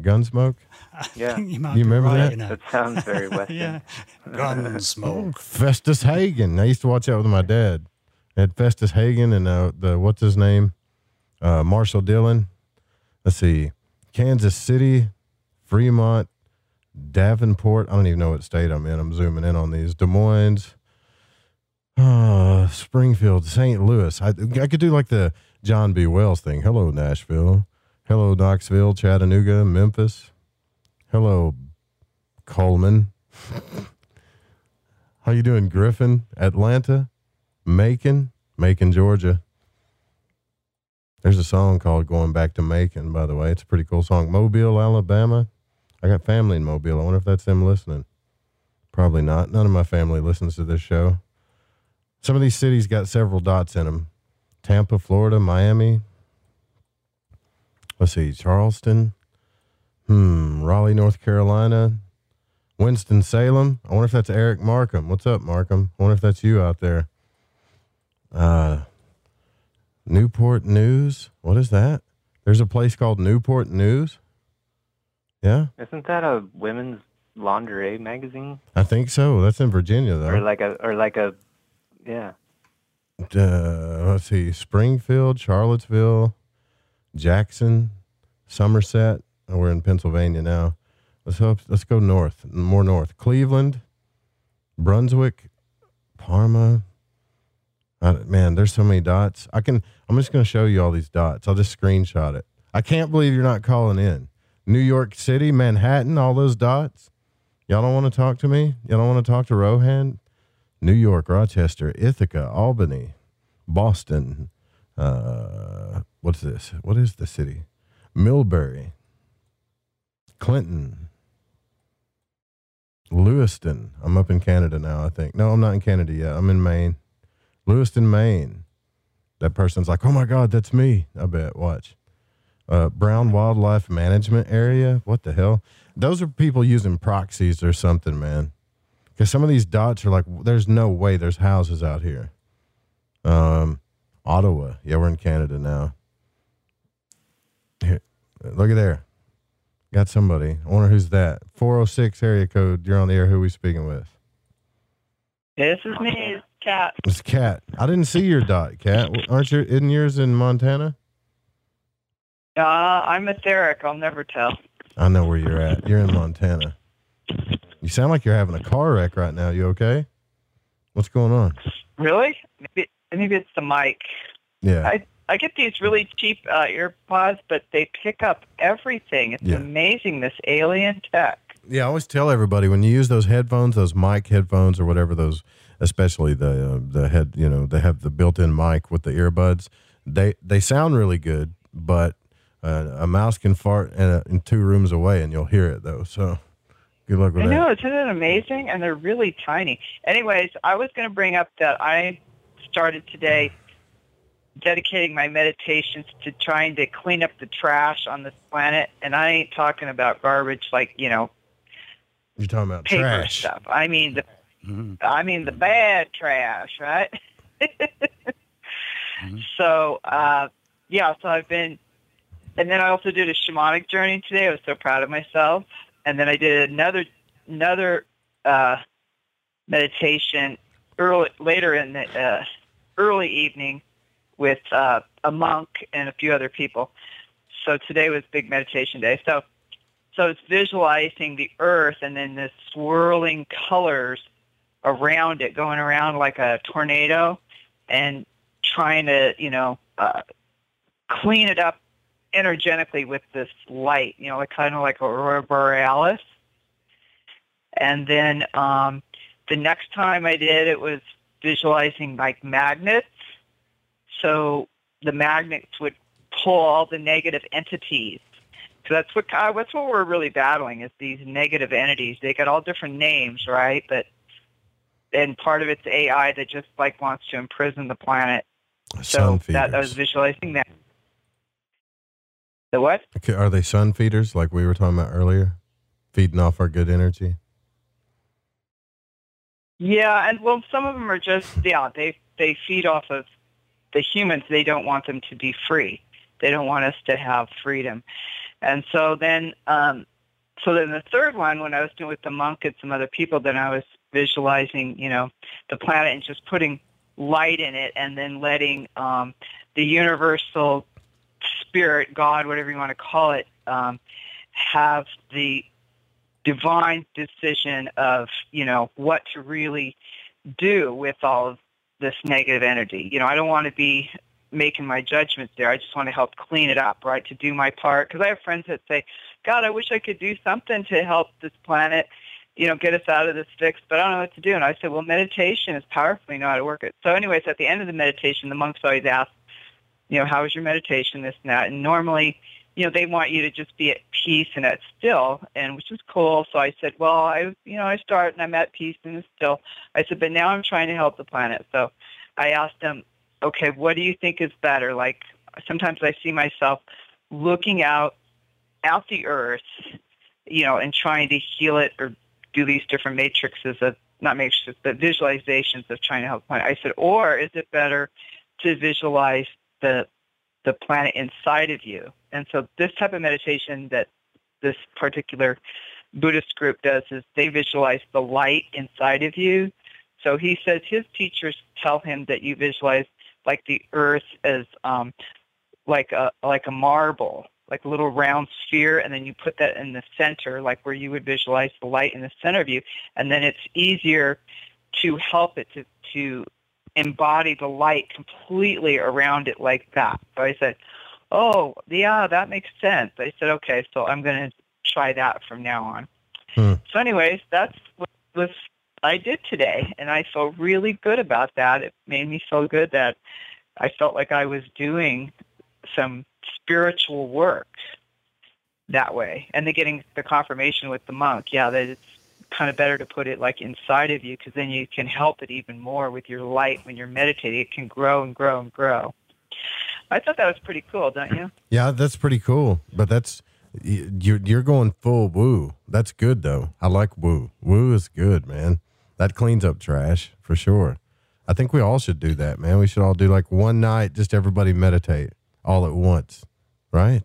Gunsmoke. Yeah. you, You remember right, that? you. That sounds very Western. yeah. Gunsmoke. Festus Hagen. I used to watch that with my dad. It had Festus Hagen and uh, the what's his name, uh, Marshall Dillon. Let's see, Kansas City, Fremont, Davenport. I don't even know what state I'm in. I'm zooming in on these. Des Moines, uh, Springfield, St. Louis. I I could do like the John B. Wells thing. Hello Nashville. Hello Knoxville, Chattanooga, Memphis. Hello Coleman. How you doing, Griffin? Atlanta, Macon, Macon, Georgia. There's a song called "Going Back to Macon." By the way, it's a pretty cool song. Mobile, Alabama. I got family in Mobile. I wonder if that's them listening. Probably not. None of my family listens to this show. Some of these cities got several dots in them. Tampa, Florida, Miami. Let's see, Charleston. Hmm, Raleigh, North Carolina. Winston Salem. I wonder if that's Eric Markham. What's up, Markham? I wonder if that's you out there. Uh, Newport News. What is that? There's a place called Newport News. Yeah, Isn't that a women's lingerie magazine? I think so. That's in Virginia, though. Or like a or like a yeah. Uh, let's see: Springfield, Charlottesville, Jackson, Somerset. Oh, we're in Pennsylvania now. Let's hope. Let's go north, more north. Cleveland, Brunswick, Parma. I, man, there's so many dots. I can. I'm just going to show you all these dots. I'll just screenshot it. I can't believe you're not calling in. New York City, Manhattan, all those dots. Y'all don't want to talk to me. Y'all don't want to talk to Rohan. New York, Rochester, Ithaca, Albany, Boston. Uh, what's this? What is the city? Millbury, Clinton, Lewiston. I'm up in Canada now, I think. No, I'm not in Canada yet. I'm in Maine. Lewiston, Maine. That person's like, oh my God, that's me. I bet. Watch. Uh, Brown Wildlife Management Area. What the hell? Those are people using proxies or something, man. Because some of these dots are like, there's no way there's houses out here. Um, Ottawa. Yeah, we're in Canada now. Here, look at there. Got somebody. I wonder who's that. 406 area code. You're on the air. Who are we speaking with? This is me, Cat. It's Cat. I didn't see your dot, Cat. Aren't you? isn't yours in Montana? Uh, I'm etheric. I'll never tell. I know where you're at. You're in Montana. You sound like you're having a car wreck right now. You okay? What's going on? Really? Maybe, maybe it's the mic. Yeah. I I get these really cheap uh, earpods, but they pick up everything. It's Yeah. amazing. This alien tech. Yeah, I always tell everybody when you use those headphones, those mic headphones or whatever those, especially the uh, the head, you know, they have the built-in mic with the earbuds. They they sound really good, but uh, a mouse can fart in, a, in two rooms away, and you'll hear it though. So, good luck with I that. I know, isn't it amazing? And they're really tiny. Anyways, I was going to bring up that I started today dedicating my meditations to trying to clean up the trash on this planet. And I ain't talking about garbage like, you know, You're talking about paper trash. stuff. I mean the I mean the bad trash, right? So uh, yeah, so I've been, and then I also did a shamanic journey today. I was so proud of myself. And then I did another another uh, meditation early later in the uh, early evening with uh, a monk and a few other people. So today was big meditation day. So so it's visualizing the earth and then the swirling colors around it, going around like a tornado, and trying to you know uh, clean it up energetically with this light. You know, kind of like aurora borealis. And then um, the next time I did, it was visualizing like magnets. So the magnets would pull all the negative entities. So that's what uh, that's what we're really battling is these negative entities. They got all different names, right? But and part of it's AI that just like wants to imprison the planet. So Sun that I was visualizing that. The what? Okay, are they sun feeders like we were talking about earlier? Feeding off our good energy? Yeah, and well, some of them are just yeah they they feed off of the humans. They don't want them to be free. They don't want us to have freedom, and so then um, so then the third one when I was doing with the monk and some other people, then I was visualizing you know the planet and just putting light in it, and then letting um, the universal spirit, God, whatever you want to call it, um, have the divine decision of you know what to really do with all of this negative energy. You know, I don't want to be making my judgments there. I just want to help clean it up, right? To do my part because I have friends that say, "God, I wish I could do something to help this planet." You know, get us out of this fix, but I don't know what to do. And I said, well, meditation is powerful. You know how to work it. So, anyways, at the end of the meditation, the monks always ask, you know, how was your meditation, this and that. And normally, you know, they want you to just be at peace and at still, and which is cool. So I said, well, I, you know, I start and I'm at peace and still. I said, but now I'm trying to help the planet. So I asked them, okay, what do you think is better? Like sometimes I see myself looking out out the earth, you know, and trying to heal it or do these different matrices of not matrices, but visualizations of trying to help the planet. I said, or is it better to visualize the the planet inside of you. And so this type of meditation that this particular Buddhist group does is they visualize the light inside of you. So he says his teachers tell him that you visualize like the earth as um, like a like a marble, like a little round sphere, and then you put that in the center, like where you would visualize the light in the center of you, and then it's easier to help it to to embody the light completely around it like that. So I said, oh, yeah, that makes sense. I said, okay, so I'm going to try that from now on. Hmm. So anyways, that's what was I did today, and I felt really good about that. It made me feel good that I felt like I was doing some spiritual work that way. And then getting the confirmation with the monk, yeah, that it's kind of better to put it like inside of you because then you can help it even more with your light when you're meditating. It can grow and grow and grow. I thought that was pretty cool, don't you? Yeah, that's pretty cool. But that's you're you're going full woo. That's good though. I like woo. Woo is good, man. That cleans up trash for sure. I think we all should do that, man. We should all do like one night, just everybody meditate all at once, right?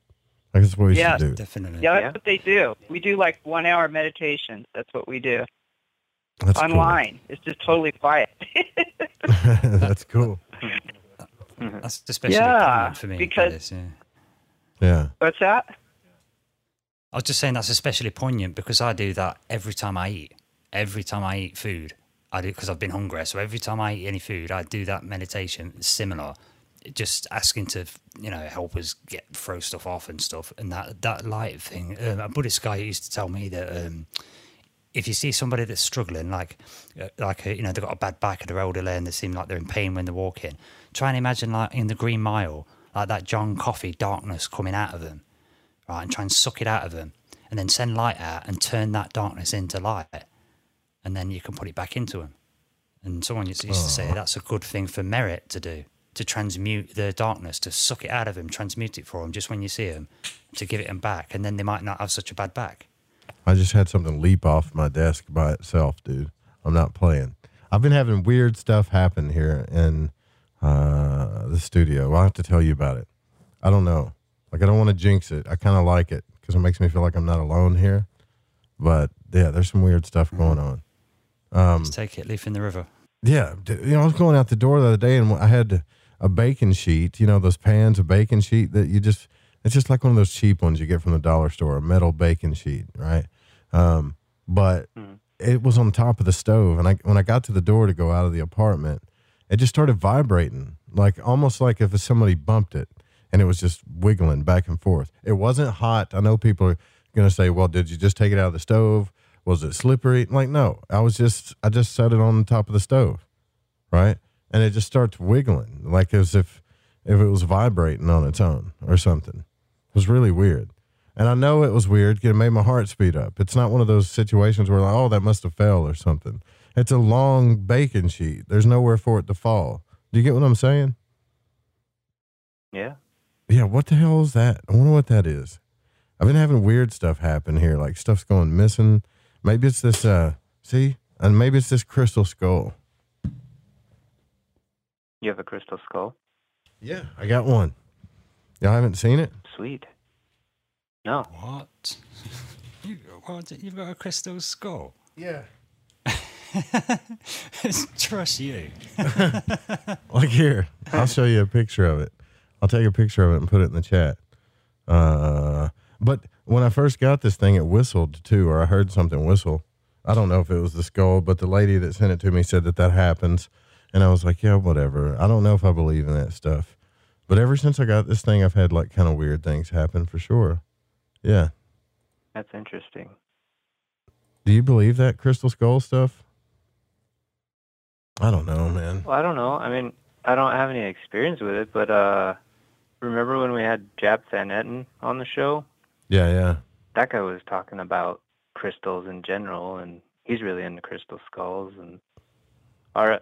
I guess that's what we yeah, should do. Definitely. Yeah, that's what they do. We do like one hour meditations. That's what we do. That's cool. Online. It's just totally quiet. that's cool. That's especially Yeah, poignant for me. because- this, yeah. Yeah. What's that? I was just saying that's especially poignant because I do that every time I eat. Every time I eat food, I do because I've been hungry. So every time I eat any food, I do that meditation. It's similar, just asking to you know help us get throw stuff off and stuff. And that that light thing. Um, a Buddhist guy used to tell me that um, if you see somebody that's struggling, like uh, like uh, you know they've got a bad back and they're elderly and they seem like they're in pain when they're walking, try and imagine like in the Green Mile, like that John Coffey darkness coming out of them, right, and try and suck it out of them, and then send light out and turn that darkness into light, and then you can put it back into them. And someone used used to say that's a good thing for merit to do, to transmute the darkness, to suck it out of him, transmute it for him just when you see him, to give it him back, and then they might not have such a bad back. I just had something leap off my desk by itself, dude. I'm not playing. I've been having weird stuff happen here in uh, the studio. I'll have to tell you about it. I don't know. Like I don't want to jinx it. I kind of like it because it makes me feel like I'm not alone here. But yeah, there's some weird stuff going on. Um, Just take it, leaf in the river. yeah, you know, I was going out the door the other day and I had a bacon sheet. You know, those pans of bacon sheet that you just. It's just like one of those cheap ones you get from the dollar store, a metal bacon sheet, right? Um, but it was on top of the stove, and I when I got to the door to go out of the apartment, it just started vibrating, like almost like if somebody bumped it, and it was just wiggling back and forth. It wasn't hot. I know people are going to say, "Well, did you just take it out of the stove? Was it slippery?" Like, no, I was just I just set it on the top of the stove, right? And it just starts wiggling, like as if if it was vibrating on its own or something. It was really weird. And I know it was weird. It made my heart speed up. It's not one of those situations where like, oh, that must have fell or something. It's a long bacon sheet. There's nowhere for it to fall. Do you get what I'm saying? Yeah. Yeah. What the hell is that? I wonder what that is. I've been having weird stuff happen here. Like stuff's going missing. Maybe it's this. Uh, see, and maybe it's this crystal skull. You have a crystal skull? Yeah, I got one. Y'all haven't seen it? Sweet. No. What? You, what? You've got a crystal skull? Yeah. Trust you. like here, I'll show you a picture of it. I'll take a picture of it and put it in the chat. Uh, but when I first got this thing, it whistled too, or I heard something whistle. I don't know if it was the skull, but the lady that sent it to me said that that happens, and I was like, yeah, whatever. I don't know if I believe in that stuff, but ever since I got this thing, I've had like kind of weird things happen for sure. Yeah. That's interesting. Do you believe that crystal skull stuff? I don't know, man. Well, I don't know. I mean, I don't have any experience with it, but uh, remember when we had Jaap Van Etten on the show? Yeah, yeah. That guy was talking about crystals in general, and he's really into crystal skulls. And are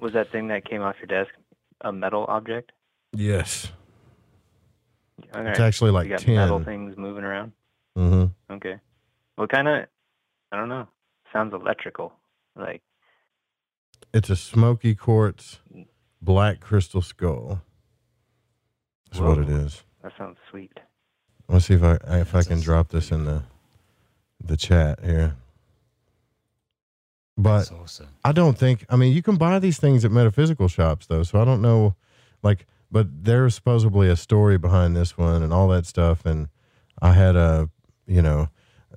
was that thing that came off your desk a metal object? Yes. Okay. It's actually like you got 10. metal things moving around. Mm-hmm. Okay. What kind of? I don't know. Sounds electrical. Like It's a smoky quartz black crystal skull. That's what it is. That sounds sweet. Let's see if I if I can drop this in the the chat here. But I don't think. I mean, you can buy these things at metaphysical shops, though. So I don't know, like, but there's supposedly a story behind this one and all that stuff. And I had a, you know,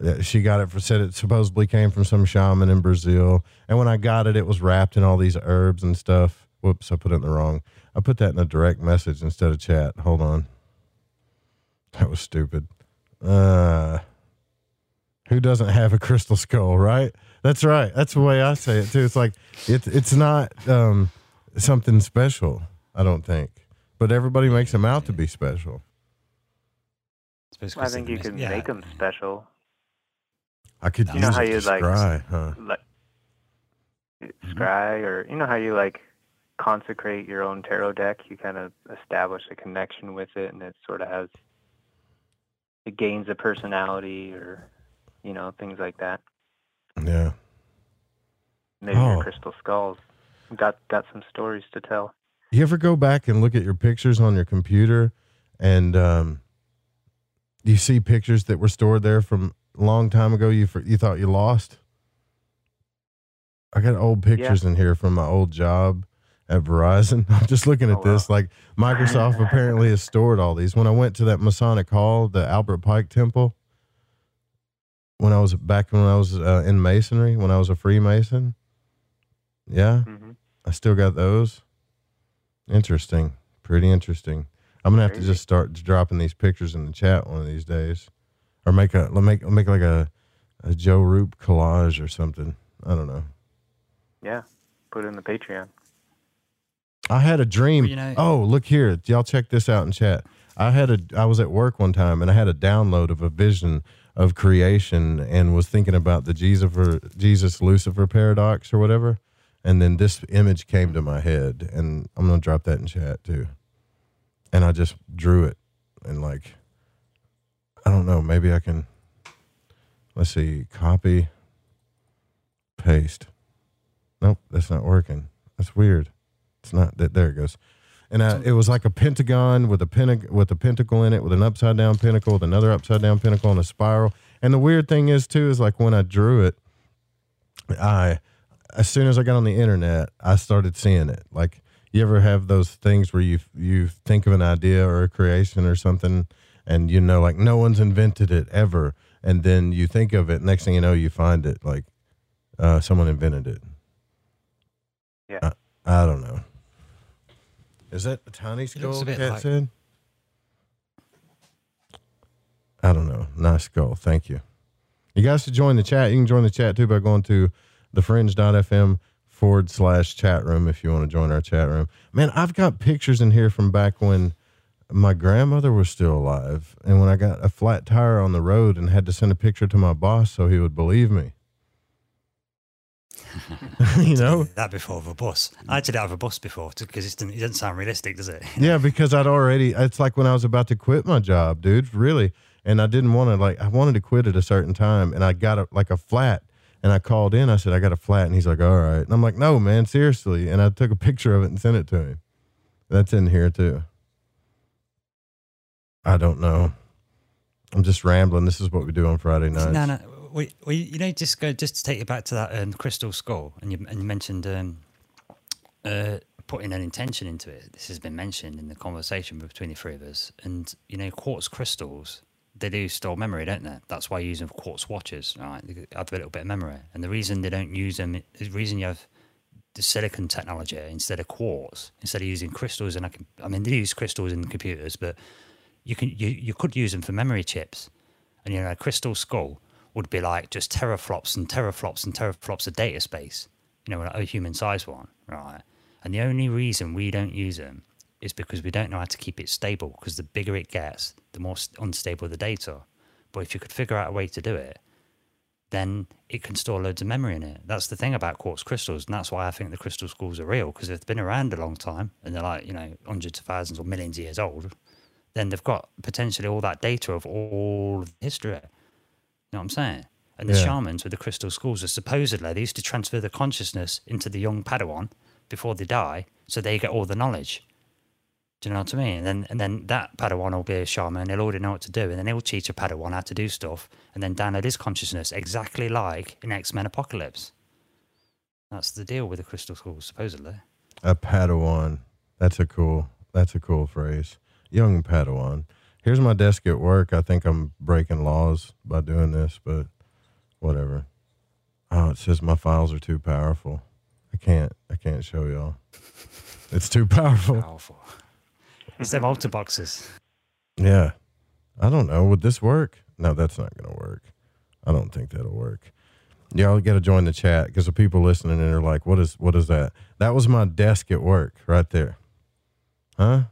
uh, she got it for said it supposedly came from some shaman in Brazil. And when I got it, it was wrapped in all these herbs and stuff. Whoops, I put it in the wrong. I put that in a direct message instead of chat. Hold on. That was stupid. Uh, who doesn't have a crystal skull, right? That's right. That's the way I say it too. It's like it's it's not um, something special. I don't think, but everybody makes them out to be special. I think you can make them special. I could You know use how it you to like, scry, huh? like Mm-hmm. scry, or you know how you like consecrate your own tarot deck. You kind of establish a connection with it, and it sort of has it gains a personality, or you know things like that. Yeah. Maybe Oh. your crystal skulls got got some stories to tell. You ever go back and look at your pictures on your computer, and um, you see pictures that were stored there from a long time ago? You you thought you lost. I got old pictures in here from my old job at Verizon. I'm just looking at this. Like Microsoft apparently has stored all these. When I went to that Masonic Hall, the Albert Pike Temple, when I was back when I was uh, in Masonry, when I was a Freemason, yeah, I still got those. Interesting, pretty interesting. I'm gonna have to just start dropping these pictures in the chat one of these days, or make a let make make like a a Joe Rupe collage or something. I don't know. Yeah, put it in the Patreon. I had a dream. you know- oh, look here. Y'all check this out in chat. I had a I was at work one time and I had a download of a vision of creation and was thinking about the Jesus Jesus Lucifer paradox or whatever. And then this image came to my head and I'm to drop that in chat too. And I just drew it and like I don't know, maybe I can let's see, copy paste. Nope, that's not working. That's weird. It's not that. There it goes. And uh, it was like a pentagon with a pentag- with a pentacle in it, with an upside down pentacle, with another upside down pentacle, and a spiral. And the weird thing is too is like when I drew it, I as soon as I got on the internet, I started seeing it. Like you ever have those things where you you think of an idea or a creation or something, and you know like no one's invented it ever, and then you think of it. Next thing you know, you find it like uh, someone invented it. Yeah. I, I don't know. Is that a tiny skull? Cat said. I don't know. Nice skull. Thank you. You guys should join the chat. You can join the chat too by going to thefringe.fm forward slash chat room if you want to join our chat room. Man, I've got pictures in here from back when my grandmother was still alive and when I got a flat tire on the road and had to send a picture to my boss so he would believe me. you know? that before of a bus. I did it out of a bus before because it doesn't, it doesn't sound realistic, does it? yeah, because I'd already, it's like when I was about to quit my job, dude, really. And I didn't want to, like, I wanted to quit at a certain time and I got a, like a flat and I called in. I said, I got a flat. And he's like, all right. And I'm like, no, man, seriously. And I took a picture of it and sent it to him. That's in here too. I don't know. I'm just rambling. This is what we do on Friday nights. No, no. We, we, you know, just go just to take you back to that um, crystal skull, and you and you mentioned um, uh, putting an intention into it. This has been mentioned in the conversation between the three of us, and you know, quartz crystals they do store memory, don't they? That's why you use them for quartz watches, right? They have a little bit of memory, and the reason they don't use them, the reason you have the silicon technology instead of quartz, instead of using crystals, and I can, I mean, they use crystals in computers, but you can you, you could use them for memory chips, and you know, a crystal skull would be like just teraflops and teraflops and teraflops of data space, you know, a human sized one, right? And the only reason we don't use them is because we don't know how to keep it stable. Because the bigger it gets, the more unstable the data. But if you could figure out a way to do it, then it can store loads of memory in it. That's the thing about quartz crystals, and that's why I think the crystal schools are real because they've been around a long time and they're like you know hundreds of thousands or millions of years old. Then they've got potentially all that data of all history. You know what I'm saying? And the Yeah. shamans with the crystal skulls are supposedly they used to transfer the consciousness into the young Padawan before they die, so they get all the knowledge. Do you know what I mean? And then and then that Padawan will be a shaman, he'll already know what to do, and then he'll teach a Padawan how to do stuff, and then download his consciousness exactly like in X Men Apocalypse. That's the deal with the crystal skulls, supposedly. A Padawan. That's a cool. That's a cool phrase. Young Padawan. Here's my desk at work. I think I'm breaking laws by doing this, but whatever. Oh, it says my files are too powerful. I can't. I can't show y'all. It's too powerful. Powerful. It's them altar boxes. Yeah. I don't know. Would this work? No, that's not going to work. I don't think that'll work. Y'all got to join the chat because the people listening in are like, "What is? What is that?" That was my desk at work, right there. Huh?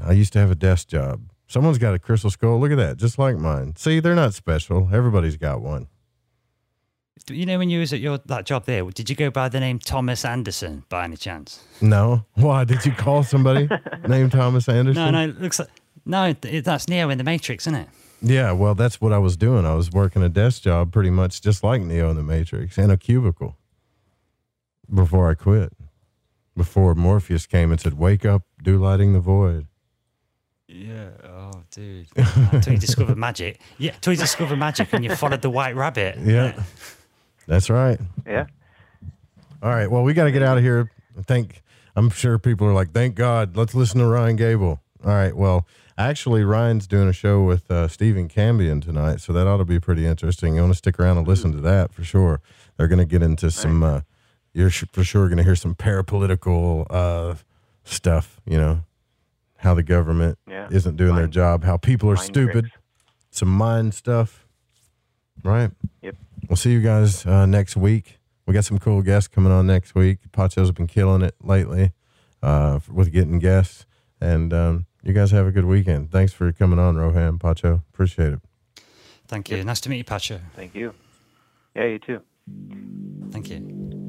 I used to have a desk job. Someone's got a crystal skull. Look at that, just like mine. See, they're not special. Everybody's got one. You know when you was at your that job there, did you go by the name Thomas Anderson by any chance? No. Why did you call somebody named Thomas Anderson? No, no, it looks like no. th- That's Neo in the Matrix, isn't it? Yeah, well, that's what I was doing. I was working a desk job pretty much just like Neo in the Matrix in a cubicle before I quit. Before Morpheus came and said, Wake up, do lighting the void. Yeah. Oh, dude. Until you discover magic. Yeah. Until you discover magic and you followed the white rabbit. Yeah. That's right. Yeah. All right. Well, we got to get out of here. Thank. I'm sure people are like, thank God. Let's listen to Ryan Gable. All right. Well, actually, Ryan's doing a show with uh, Stephen Cambion tonight, so that ought to be pretty interesting. You want to stick around and listen to that for sure. They're going to get into some. Uh, you're for sure going to hear some parapolitical uh, stuff. You know, how the government Yeah. isn't doing their job, how people are mind stupid, some mind stuff. Right. Yep. We'll see you guys uh, next week. We got some cool guests coming on next week. Pacho's been killing it lately uh, with getting guests. And um, you guys have a good weekend. Thanks for coming on, Rohan, Pacho. Appreciate it. Thank you. Nice to meet you, Pacho. Thank you. Yeah, you too. Thank you.